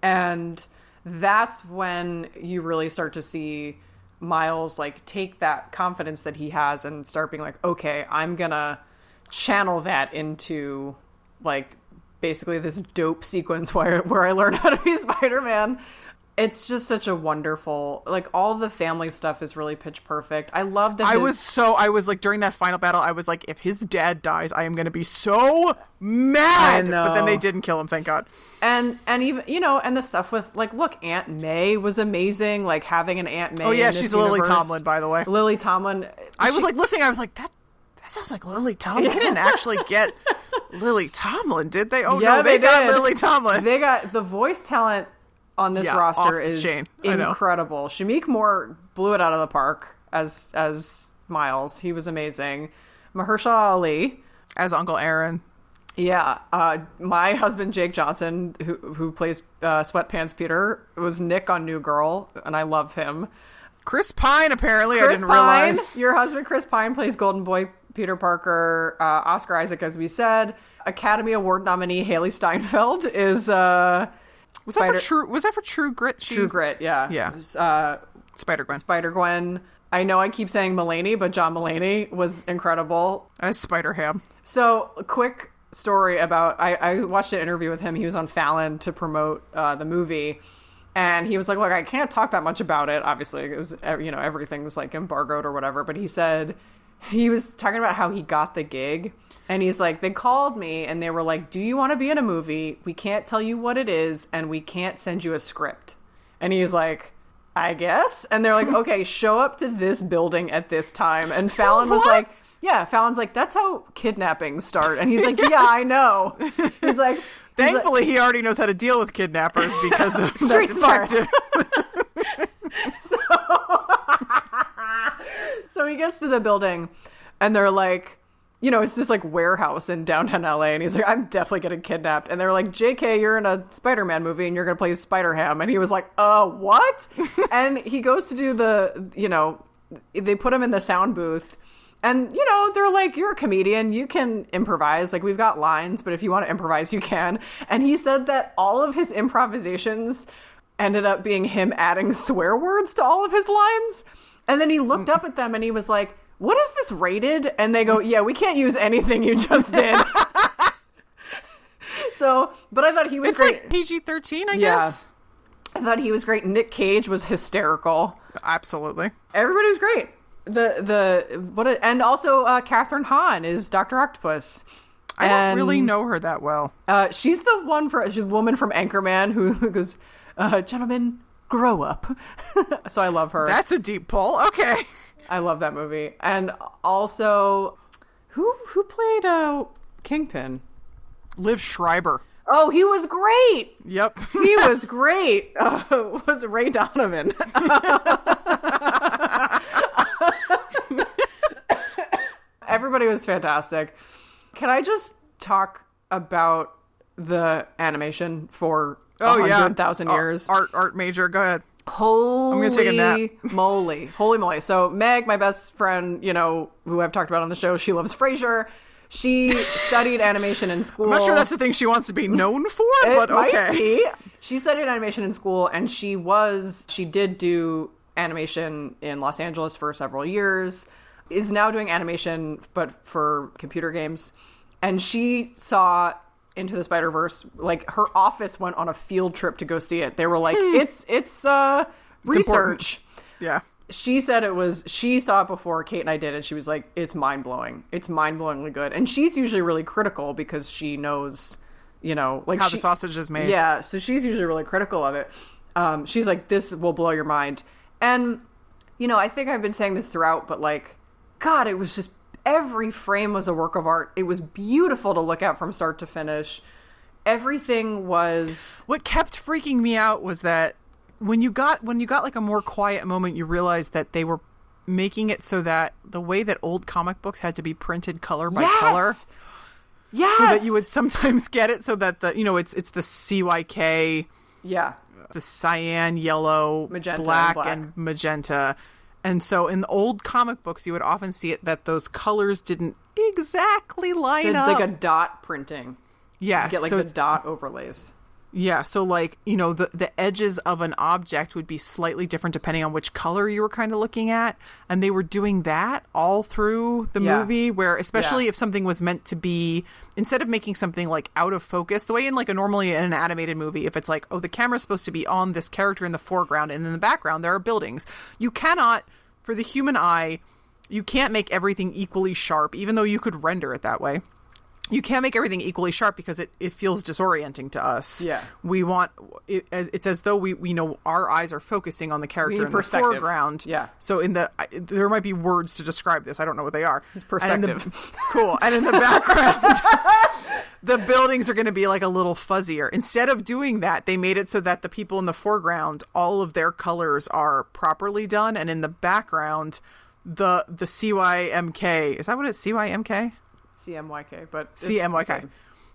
And that's when you really start to see Miles like take that confidence that he has and start being like, okay, I'm gonna channel that into like basically this dope sequence where where I learn how to be Spider Man. It's just such a wonderful like all the family stuff is really pitch perfect. I love that I his- was so I was like during that final battle I was like if his dad dies I am going to be so mad. I But then they didn't kill him, thank God. and and even you know and the stuff with like look aunt may was amazing like having an aunt may Oh, yeah, she's Lily. Tomlin, by the way. lily tomlin I was like listening I was like that That sounds like Lily Tomlin. They didn't actually get Lily Tomlin, did they? Oh Yeah, no, they, they got. Lily Tomlin. They got the voice talent on this Yeah, roster is. Incredible. Shameik Moore blew it out of the park as as Miles. He was amazing. Mahershala Ali. As Uncle Aaron. Yeah, uh, my husband Jake Johnson, who who plays uh, Sweatpants Peter, was Nick on New Girl, and I love him. Chris Pine, apparently, I didn't Pine, realize. your husband Chris Pine plays Golden Boy Peter Parker. Uh, Oscar Isaac, as we said, Academy Award nominee Hailee Steinfeld is uh, Was that for True? Was that for True Grit? She- True Grit. Yeah, Yeah. Was, Uh, Spider Gwen Spider Gwen. I know I keep saying Mulaney, but John Mulaney was incredible. as Spider Ham. So, a quick story about I, I watched an interview with him. He was on Fallon to promote uh, the movie, and he was like, "Look, I can't talk that much about it. Obviously, it was you know everything's like embargoed or whatever." But he said he was talking about how he got the gig, and he's like, "They called me and they were like, "Do you want to be in a movie? We can't tell you what it is, and we can't send you a script." And he's like. I guess. And they're like, okay, show up to this building at this time. And Fallon was like, yeah, Fallon's like, that's how kidnappings start. And he's like, yeah, I know. He's like, he's like- Thankfully, he already knows how to deal with kidnappers because of Street that smarts. So he gets to the building and they're like, you know, it's this like warehouse in downtown LA. And he's like, I'm definitely getting kidnapped. And they're like, JK, you're in a Spider Man movie and you're going to play Spider Ham. And he was like, uh, what? and he goes to do the, you know, they put him in the sound booth. And, you know, they're like, you're a comedian. You can improvise. Like, we've got lines, but if you want to improvise, you can. And he said that all of his improvisations ended up being him adding swear words to all of his lines. And then he looked up at them and he was like, What is this rated? And they go, Yeah, we can't use anything you just did. so, but I thought he was It's great. like PG 13, I Yeah. guess. I thought he was great. Nick Cage was hysterical. Absolutely. Everybody was great. The the what a, and also uh, Kathryn Hahn is Doctor Octopus. I don't really know her that well. Uh, she's the one for she's the woman from Anchorman who, who goes, uh, "Gentlemen, grow up." so I love her. That's a deep pull. Okay. I love that movie. And also, who who played uh, Kingpin? Liev Schreiber. Oh, he was great. Yep. He was great. Uh, was Ray Donovan? Everybody was fantastic. Can I just talk about the animation for oh, yeah. 100,000 Ar- uh, years? Art, art major. Go ahead. Holy gonna take a nap. moly. Holy moly. So Meg, my best friend, you know, who I've talked about on the show, she loves Frasier. She studied animation in school. I'm not sure that's the thing she wants to be known for, It but okay. She studied animation in school and she was she did do animation in Los Angeles for several years. Is now doing animation but for computer games. And she saw into the Spider Verse. Like her office went on a field trip to go see it. They were like, "It's it's uh research." Yeah. she said it was she saw it before Kate and I did and she was like it's mind-blowing. It's mind-blowingly good. And she's usually really critical because she knows, you know, like How she, the sausage is made. Yeah, so she's usually really critical of it. Um she's like this will blow your mind. And you know, I think I've been saying this throughout but like god, it was just every frame was a work of art. It was beautiful to look at from start to finish. Everything was What kept freaking me out was that when you got when you got like a more quiet moment, you realized that they were making it so that the way that old comic books had to be printed color by yes! color, Yes. so that you would sometimes get it so that the you know it's it's the CYK, Yeah. the cyan, yellow, Magenta and black, black. and magenta. And so in the old comic books, you would often see it that those colors didn't exactly line Did up. like a dot printing. yeah, get like so the dot overlays. Yeah, so like, you know, the the edges of an object would be slightly different depending on which color you were kind of looking at, and they were doing that all through the Yeah. movie where especially Yeah. if something was meant to be instead of making something like out of focus, the way in like a normally in an animated movie if it's like, oh, the camera's supposed to be on this character in the foreground and in the background there are buildings. You cannot for the human eye, you can't make everything equally sharp even though you could render it that way. You can't make everything equally sharp because it, it feels disorienting to us. Yeah. we want it, it's as though we we know our eyes are focusing on the character in the foreground. Yeah. So in the there might be words to describe this. I don't know what they are. It's And the- cool. And in the background, the buildings are going to be like a little fuzzier. Instead of doing that, they made it so that the people in the foreground, all of their colors are properly done, and in the background, the the CYMK is that what it's CYMK? CMYK, but it's the CMYK. same.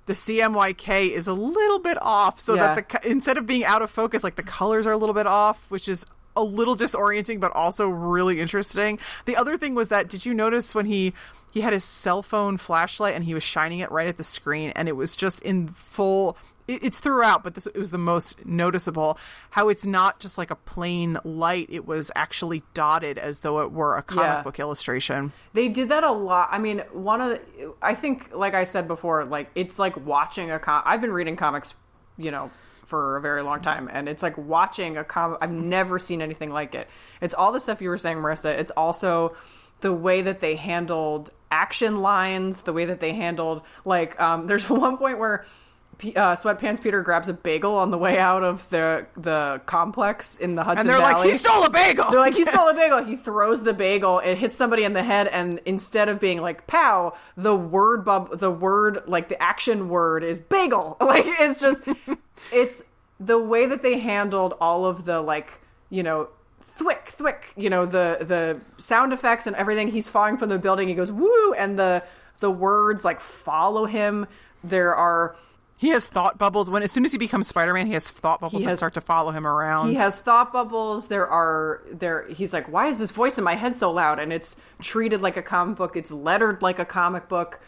The CMYK is a little bit off, so Yeah. that the instead of being out of focus, like the colors are a little bit off, which is a little disorienting, but also really interesting. The other thing was that did you notice when he he had his cell phone flashlight and he was shining it right at the screen, and it was just in full. It, it's throughout, but this it was the most noticeable. How it's not just like a plain light; it was actually dotted as though it were a comic Yeah. book illustration. They did that a lot. I mean, one of the, I think, like I said before, like it's like watching a com. I've been reading comics, you know, for a very long time, and it's like watching a comic. I've never seen anything like it. It's all the stuff you were saying, Marissa. It's also the way that they handled action lines, the way that they handled like. Um, there's one point where. Uh, Sweatpants Peter grabs a bagel on the way out of the the complex in the Hudson And they're Valley. like, "He stole a bagel!" They're like, he stole a bagel. He throws the bagel. It hits somebody in the head, and instead of being like "pow," the word bub, the word like the action word is bagel. Like it's just, it's the way that they handled all of the like you know. Thwick, thwick, you know the the sound effects and everything. He's falling from the building. He goes woo, and the the words like follow him. There are He has thought bubbles. When as soon as he becomes Spider Man, he has thought bubbles that start to follow him around. He has thought bubbles. There are there. He's like, why is this voice in my head so loud? And it's treated like a comic book. It's lettered like a comic book.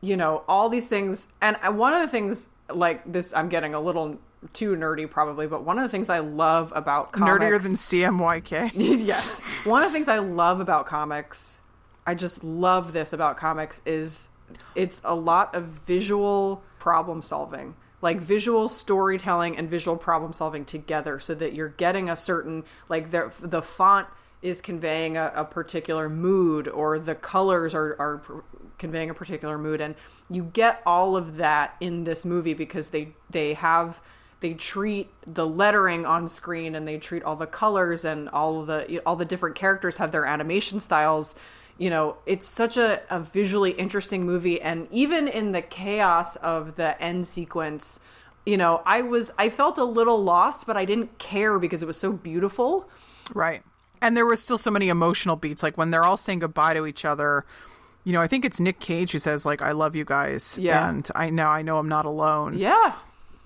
You know, all these things. And one of the things like this, I'm getting a little too nerdy probably, but one of the things I love about comics, nerdier than CMYK. yes. One of the things I love about comics, I just love this about comics is it's a lot of visual problem solving. Like visual storytelling and visual problem solving together so that you're getting a certain like the the font is conveying a, a particular mood or the colors are, are conveying a particular mood and you get all of that in this movie because they they have they treat the lettering on screen and they treat all the colors and all the all the different characters have their animation styles you know it's such a, a visually interesting movie and even in the chaos of the end sequence you know i was i felt a little lost but i didn't care because it was so beautiful Right. And there was still so many emotional beats, like when they're all saying goodbye to each other. You know, I think it's Nick Cage who says like, "I love you guys," Yeah. and I now I know I'm not alone. yeah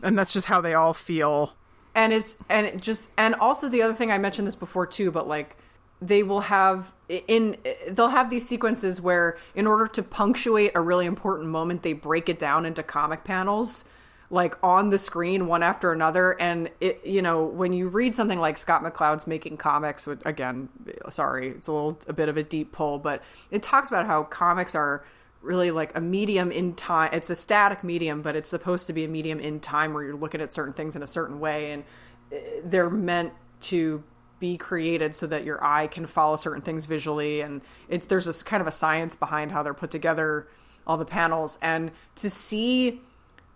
and that's just how they all feel. and it's and it just and also the other thing i mentioned this before too but like they will have in they'll have these sequences where in order to punctuate a really important moment they break it down into comic panels like on the screen one after another. And it you know when you read something like scott mccloud's making comics which again sorry it's a little a bit of a deep pull but it talks about how comics are really like a medium in time it's a static medium but it's supposed to be a medium in time where you're looking at certain things in a certain way. And uh, they're meant to be created so that your eye can follow certain things visually. And it's there's this kind of a science behind how they're put together all the panels. And to see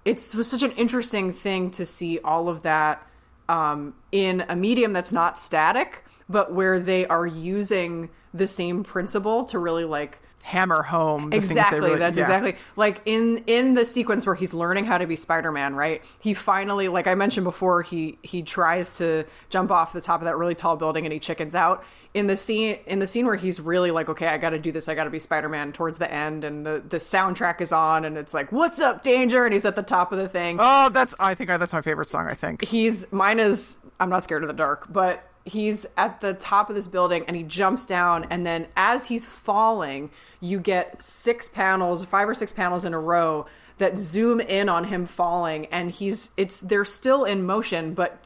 it's, it was such an interesting thing to see all of that um, in a medium that's not static but where they are using the same principle to really like Hammer home. The things they exactly really- that's yeah. exactly like in in the sequence where he's learning how to be spider-man right he finally like i mentioned before he he tries to jump off the top of that really tall building and he chickens out in the scene in the scene where he's really like okay i gotta do this i gotta be spider-man towards the end and the the soundtrack is on and it's like what's up danger and he's at the top of the thing Oh, that's I think I, that's my favorite song. I think. he's mine is I'm not scared of the dark, but he's at the top of this building and he jumps down and then as he's falling, you get six panels, five or six panels in a row that zoom in on him falling and he's it's they're still in motion, but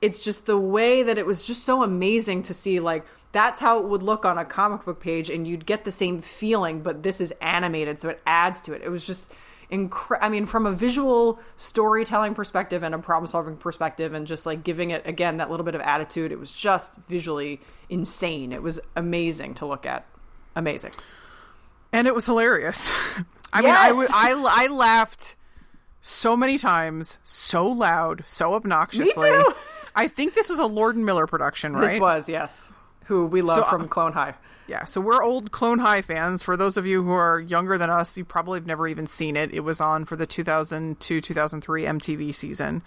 it's just the way that it was just so amazing to see like that's how it would look on a comic book page and you'd get the same feeling but this is animated so it adds to it. It was just incre- i mean from a visual storytelling perspective and a problem solving perspective and just like giving it again that little bit of attitude it was just visually insane it was amazing to look at amazing and it was hilarious. I mean, I, Yes. w- I I laughed so many times, so loud, so obnoxiously. I think this was a Lord and Miller production, right? This was, yes. Who we love So, uh, from Clone High. Yeah, so we're old Clone High fans. For those of you who are younger than us, you probably have never even seen it. It was on for the 2002 2003 MTV season.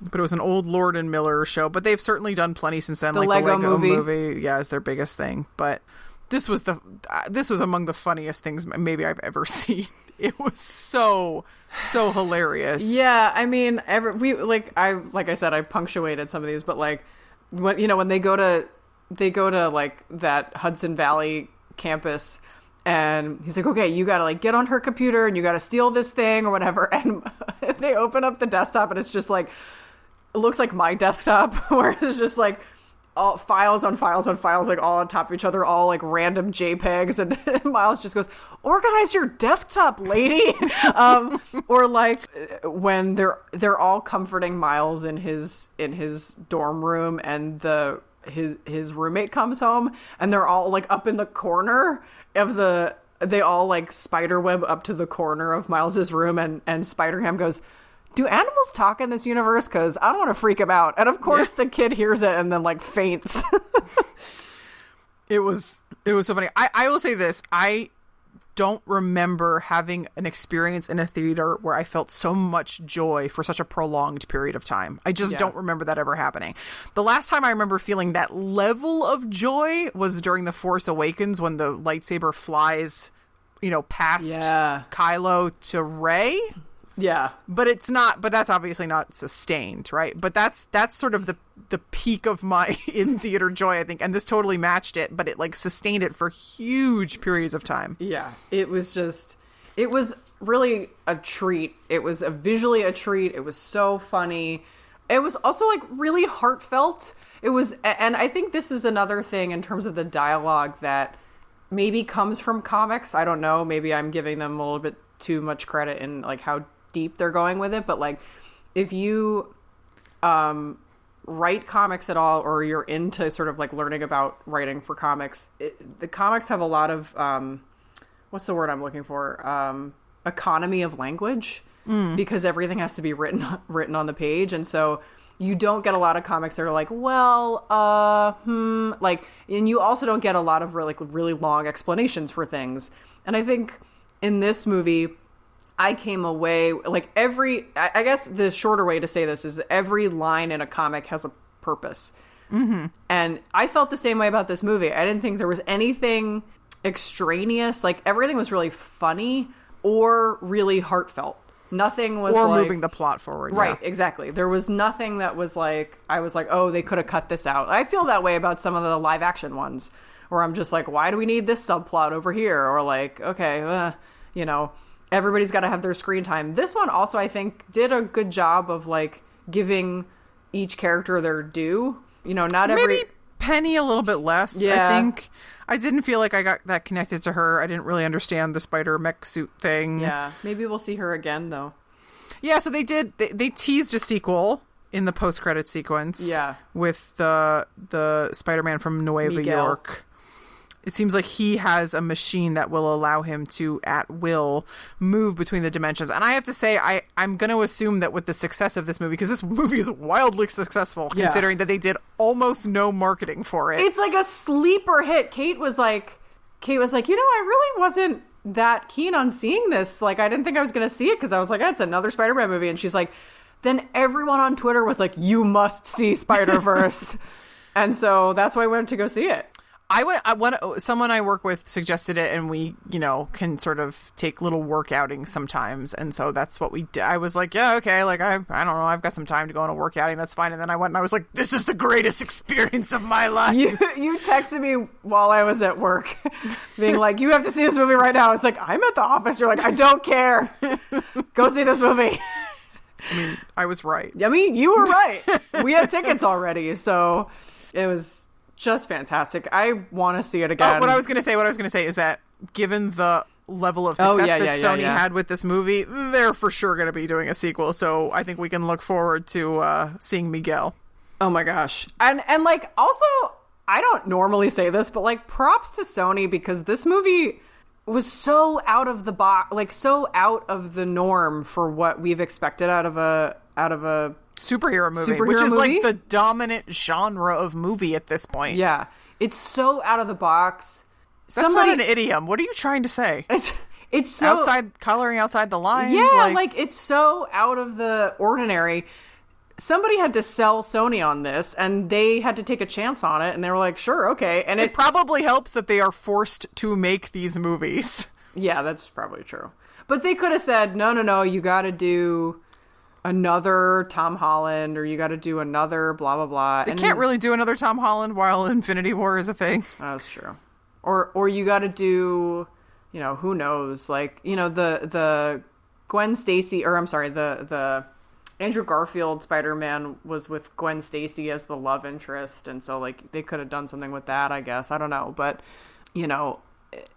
But it was an old Lord and Miller show. But they've certainly done plenty since then. The like Lego the Lego movie. yeah, is their biggest thing. But this was the uh, this was among the funniest things maybe I've ever seen. It was so so hilarious. Yeah, I mean, every, we like I like I said, I punctuated some of these, but like when you know when they go to they go to like that Hudson Valley campus. And he's like, okay, you gotta like get on her computer and you gotta steal this thing or whatever. And they open up the desktop and it's just like, it looks like my desktop where it's just like all files on files on files like all on top of each other all like random jpegs and miles just goes organize your desktop lady um or like when they're they're all comforting miles in his in his dorm room and the his his roommate comes home and they're all like up in the corner of the they all like spiderweb up to the corner of miles's room and and spider-ham goes do animals talk in this universe? Because I don't want to freak him out. And of course, the kid hears it and then like faints. It was it was so funny. I, I will say this. I don't remember having an experience in a theater where I felt so much joy for such a prolonged period of time. I just Yeah. don't remember that ever happening. The last time I remember feeling that level of joy was during The Force Awakens when the lightsaber flies, you know, past Yeah. Kylo to Rey yeah, but it's not but that's obviously not sustained right but that's that's sort of the the peak of my in theater joy i think and this totally matched it but it like sustained it for huge periods of time yeah. It was just, it was really a treat. It was a visually a treat. It was so funny. It was also like really heartfelt. It was, and I think this was another thing in terms of the dialogue that maybe comes from comics. I don't know. Maybe I'm giving them a little bit too much credit in like how deep they're going with it. But like, if you um, write comics at all, or you're into sort of like learning about writing for comics, it, the comics have a lot of um, what's the word I'm looking for? Um, economy of language, because everything has to be written written on the page, and so you don't get a lot of comics that are like, well, uh, hmm, like, and you also don't get a lot of really really long explanations for things. And I think in this movie, I came away like every. I, guess the shorter way to say this is every line in a comic has a purpose. Mm-hmm. And I felt the same way about this movie. I didn't think there was anything extraneous. Like everything was really funny or really heartfelt. Nothing was or like, moving the plot forward Right, yeah. exactly. There was nothing that was like I was like, oh, they could have cut this out. I feel that way about some of the live action ones, where I'm just like, why do we need this subplot over here? Or like, okay, uh, you know, everybody's got to have their screen time. This one also, I think, did a good job of like giving each character their due. You know, not every maybe penny a little bit less Yeah. i think i didn't feel like i got that connected to her i didn't really understand the spider mech suit thing yeah. Maybe we'll see her again though. Yeah, so they did. They, they teased a sequel in the post credit sequence. Yeah. with the the Spider Man from Nueva Miguel. York. It seems like he has a machine that will allow him to, at will, move between the dimensions. And I have to say, I I'm going to assume that with the success of this movie, because this movie is wildly successful, Yeah. considering that they did almost no marketing for it. it's like a sleeper hit. Kate was like, Kate was like, you know, I really wasn't that keen on seeing this. Like, I didn't think I was going to see it because I was like, that's another Spider Man movie. And she's like, then everyone on Twitter was like, you must see Spider Verse. and so that's why I went to go see it. I went. I went. Someone I work with suggested it, and we, you know, can sort of take little work outings sometimes, and so that's what we did. I was like, yeah, okay, like I, I don't know, I've got some time to go on a work outing. That's fine. And then I went, and I was like, this is the greatest experience of my life. You you texted me while I was at work, being like, "You have to see this movie right now." It's like I'm at the office. You're like, "I don't care. Go see this movie." I mean, I was right. I mean, you were right. we had tickets already, so it was just fantastic. I want to see it again. Oh, what I was gonna say, what I was gonna say is that given the level of Oh, success yeah, that yeah, Sony yeah. had with this movie, they're for sure gonna be doing a sequel. So I think we can look forward to uh, seeing Miguel. Oh my gosh. And and like also I don't normally say this, but like props to Sony because this movie was so out of the box, like so out of the norm for what we've expected out of a out of a superhero movie, Superhero which is movie? like the dominant genre of movie at this point. yeah. It's so out of the box. That's Somebody, not an idiom. What are you trying to say? it's it's so outside coloring outside the lines. Yeah, like, it's so out of the ordinary. Somebody had to sell Sony on this, and they had to take a chance on it, and they were like, "Sure, okay." And it it, probably helps that they are forced to make these movies. yeah, that's probably true. But they could have said, "No, no, no, you got to do another Tom Holland, or you got to do another blah blah blah." They and can't really do another Tom Holland while Infinity War is a thing. That's true. Or or you got to do, you know, who knows? Like you know the the Gwen Stacy, or I'm sorry, the the Andrew Garfield Spider Man was with Gwen Stacy as the love interest, and so like they could have done something with that. I guess I don't know, but you know,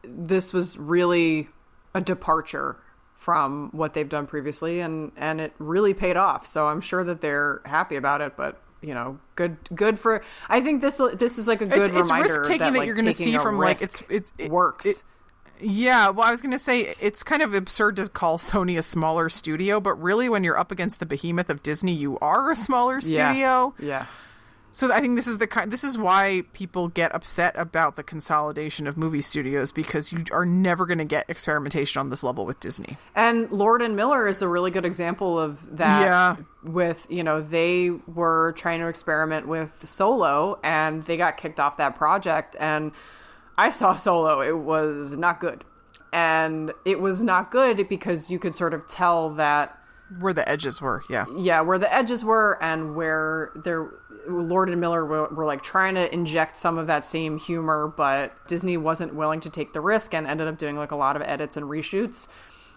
this was really a departure from what they've done previously, and and it really paid off. So I'm sure that they're happy about it, but. You know, good, good for. I think this this is like a good It's, it's reminder risk taking that, that, like, you're going to see from like it's it's it, works. it- yeah, well, I was going to say it's kind of absurd to call Sony a smaller studio, but really, when you're up against the behemoth of Disney, you are a smaller Yeah. studio. yeah, So I think this is the kind. This is why people get upset about the consolidation of movie studios because you are never going to get experimentation on this level with Disney. and Lord and Miller is a really good example of that. Yeah. with you know they were trying to experiment with Solo, and they got kicked off that project. And I saw Solo; it was not good, and it was not good because you could sort of tell that Where the edges were, yeah. yeah, where the edges were and where there Lord and Miller were, were like trying to inject some of that same humor, but Disney wasn't willing to take the risk and ended up doing like a lot of edits and reshoots.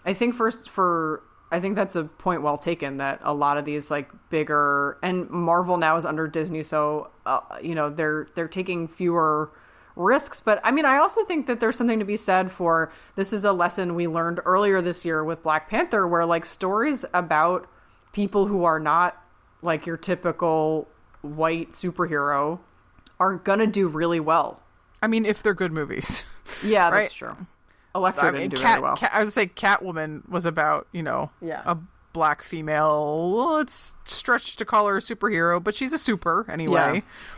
I think first for I think that's a point well taken that a lot of these like bigger and Marvel now is under Disney, so uh, you know they're they're taking fewer risks. But I mean, I also think that there's something to be said for this is a lesson we learned earlier this year with Black Panther, where like stories about people who are not like your typical white superhero are gonna do really well. I mean, if they're good movies. Yeah, Right. that's true. Elektra I didn't do Cat, well. Cat- I would say Catwoman was about you know Yeah. a black female. Well, it's stretched to call her a superhero, but she's a super anyway. Yeah.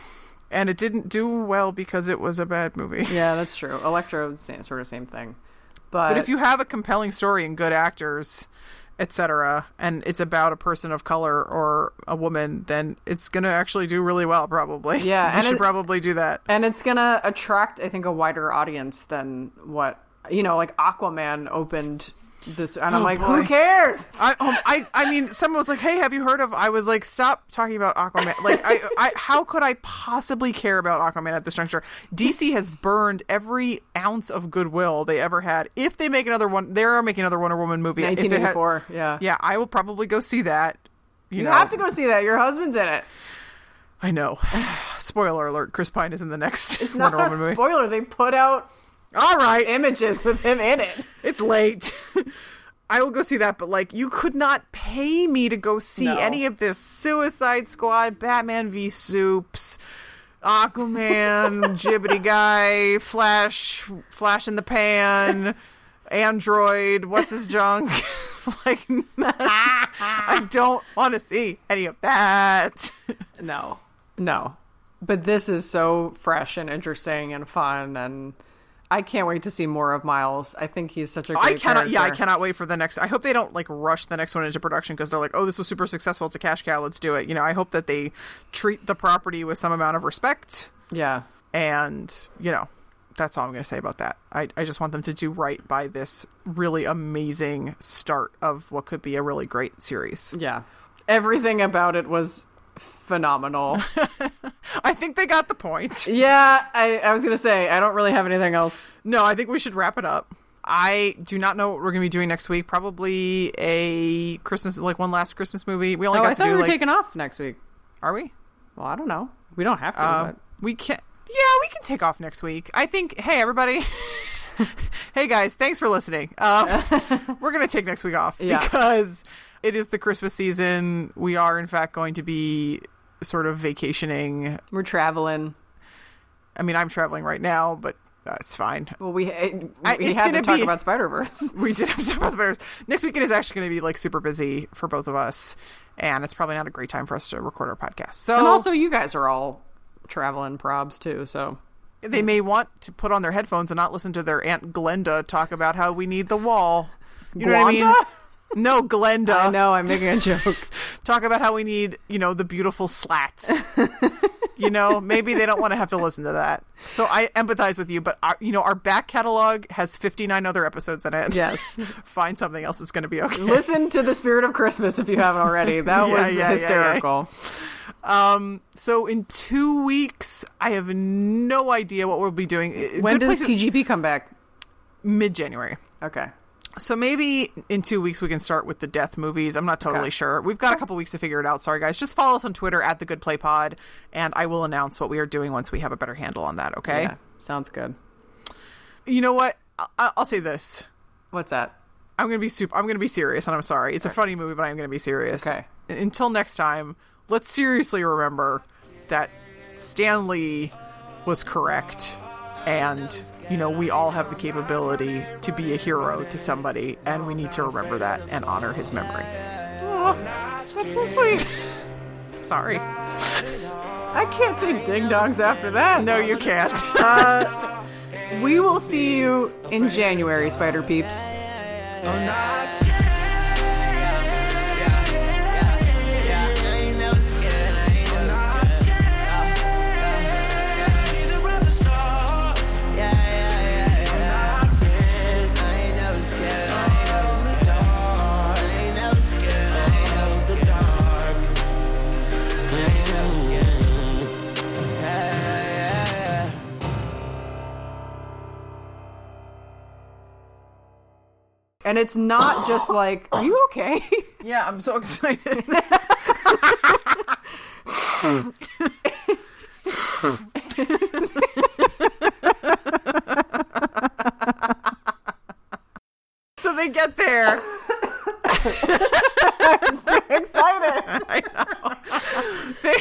And it didn't do well because it was a bad movie. yeah, that's true. Electro, same, sort of same thing. But, But if you have a compelling story and good actors, etc., and it's about a person of color or a woman, then it's going to actually do really well, probably. Yeah, you and should it- probably do that. and it's gonna attract, I think, a wider audience than what you know. Like Aquaman opened this, and I'm Oh, like, boy. who cares? I, um, I, I mean, someone was like, "Hey, have you heard of?" I was like, "Stop talking about Aquaman." Like, I, I, how could I possibly care about Aquaman at this juncture? DC has burned every ounce of goodwill they ever had. If they make another one, they are making another Wonder Woman movie. If it had- 1984. yeah. yeah, I will probably go see that. You, You know, have to go see that. Your husband's in it. I know. Spoiler alert: Chris Pine is in the next It's not Wonder a Woman movie. spoiler. They put out All right, images with him in it. it's late. I will go see that, but like, you could not pay me to go see No. any of this Suicide Squad, Batman v Soups, Aquaman, Jibbity Guy, Flash, Flash in the Pan, Android, what's his junk? like, I don't want to see any of that. No, no. But this is so fresh and interesting and fun, and I can't wait to see more of Miles. I think he's such a great I cannot. Yeah, I cannot wait for the next. I hope they don't like rush the next one into production because they're like, oh, this was super successful. It's a cash cow. Let's do it. You know, I hope that they treat the property with some amount of respect, Yeah, and you know, that's all I'm going to say about that. I I just want them to do right by this really amazing start of what could be a really great series. yeah. Everything about it was phenomenal. I think they got the point. yeah, I, I was gonna say I don't really have anything else. No, I think we should wrap it up. I do not know what we're going to be doing next week. Probably a Christmas, like one last Christmas movie. We only Oh, got I to thought do we were like. taking off next week. Are we? Well, I don't know. We don't have to. Uh, but... we can Yeah, we can take off next week. I think. Hey, everybody. hey, guys. Thanks for listening. Um, we're gonna take next week off Yeah. because it is the Christmas season. We are, in fact, going to be sort of vacationing. We're traveling. I mean, I'm traveling right now, but That's fine. Well, we, eh, we I- it's had to talk be- about Spider Verse. We did have to talk about Spider-Verse. Next weekend is actually going to be like super busy for both of us, and it's probably not a great time for us to record our podcast. So and also, you guys are all traveling probs too. So they may want to put on their headphones and not listen to their aunt Glenda talk about how we need the wall. You know what I mean? No, Glenda. I know I'm making a joke. Talk about how we need, you know, the beautiful slats. you know, maybe they don't want to have to listen to that. So I empathize with you, but our, you know, our back catalog has 59 other episodes in it. yes. Find something else that's going to be okay. Listen to the Spirit of Christmas if you haven't already. That Yeah, was yeah, yeah, yeah. hysterical. Um, so in two weeks, I have no idea what we'll be doing. When does TGP come back? mid January? Okay. So maybe in two weeks we can start with the death movies. I'm not totally Okay. sure. We've got a couple weeks to figure it out. Sorry guys. Just follow us on Twitter at the Good Place Pod, and I will announce what we are doing once we have a better handle on that. Okay. Yeah. Sounds good. You know what? I- I'll say this. What's that? I'm gonna be super. I'm gonna be serious, and I'm sorry. It's a funny movie, but I'm gonna be serious. Okay. Until next time, let's seriously remember that Stan Lee was correct, and you know we all have the capability to be a hero to somebody, and we need to remember that and honor his memory. Oh, that's so sweet. Sorry. I can't say ding dongs after that. No, you can't. Uh, we will see you in January, Spider Peeps. And it's not just like, are you okay? Yeah, I'm so excited. so they get there. excited. I know. They...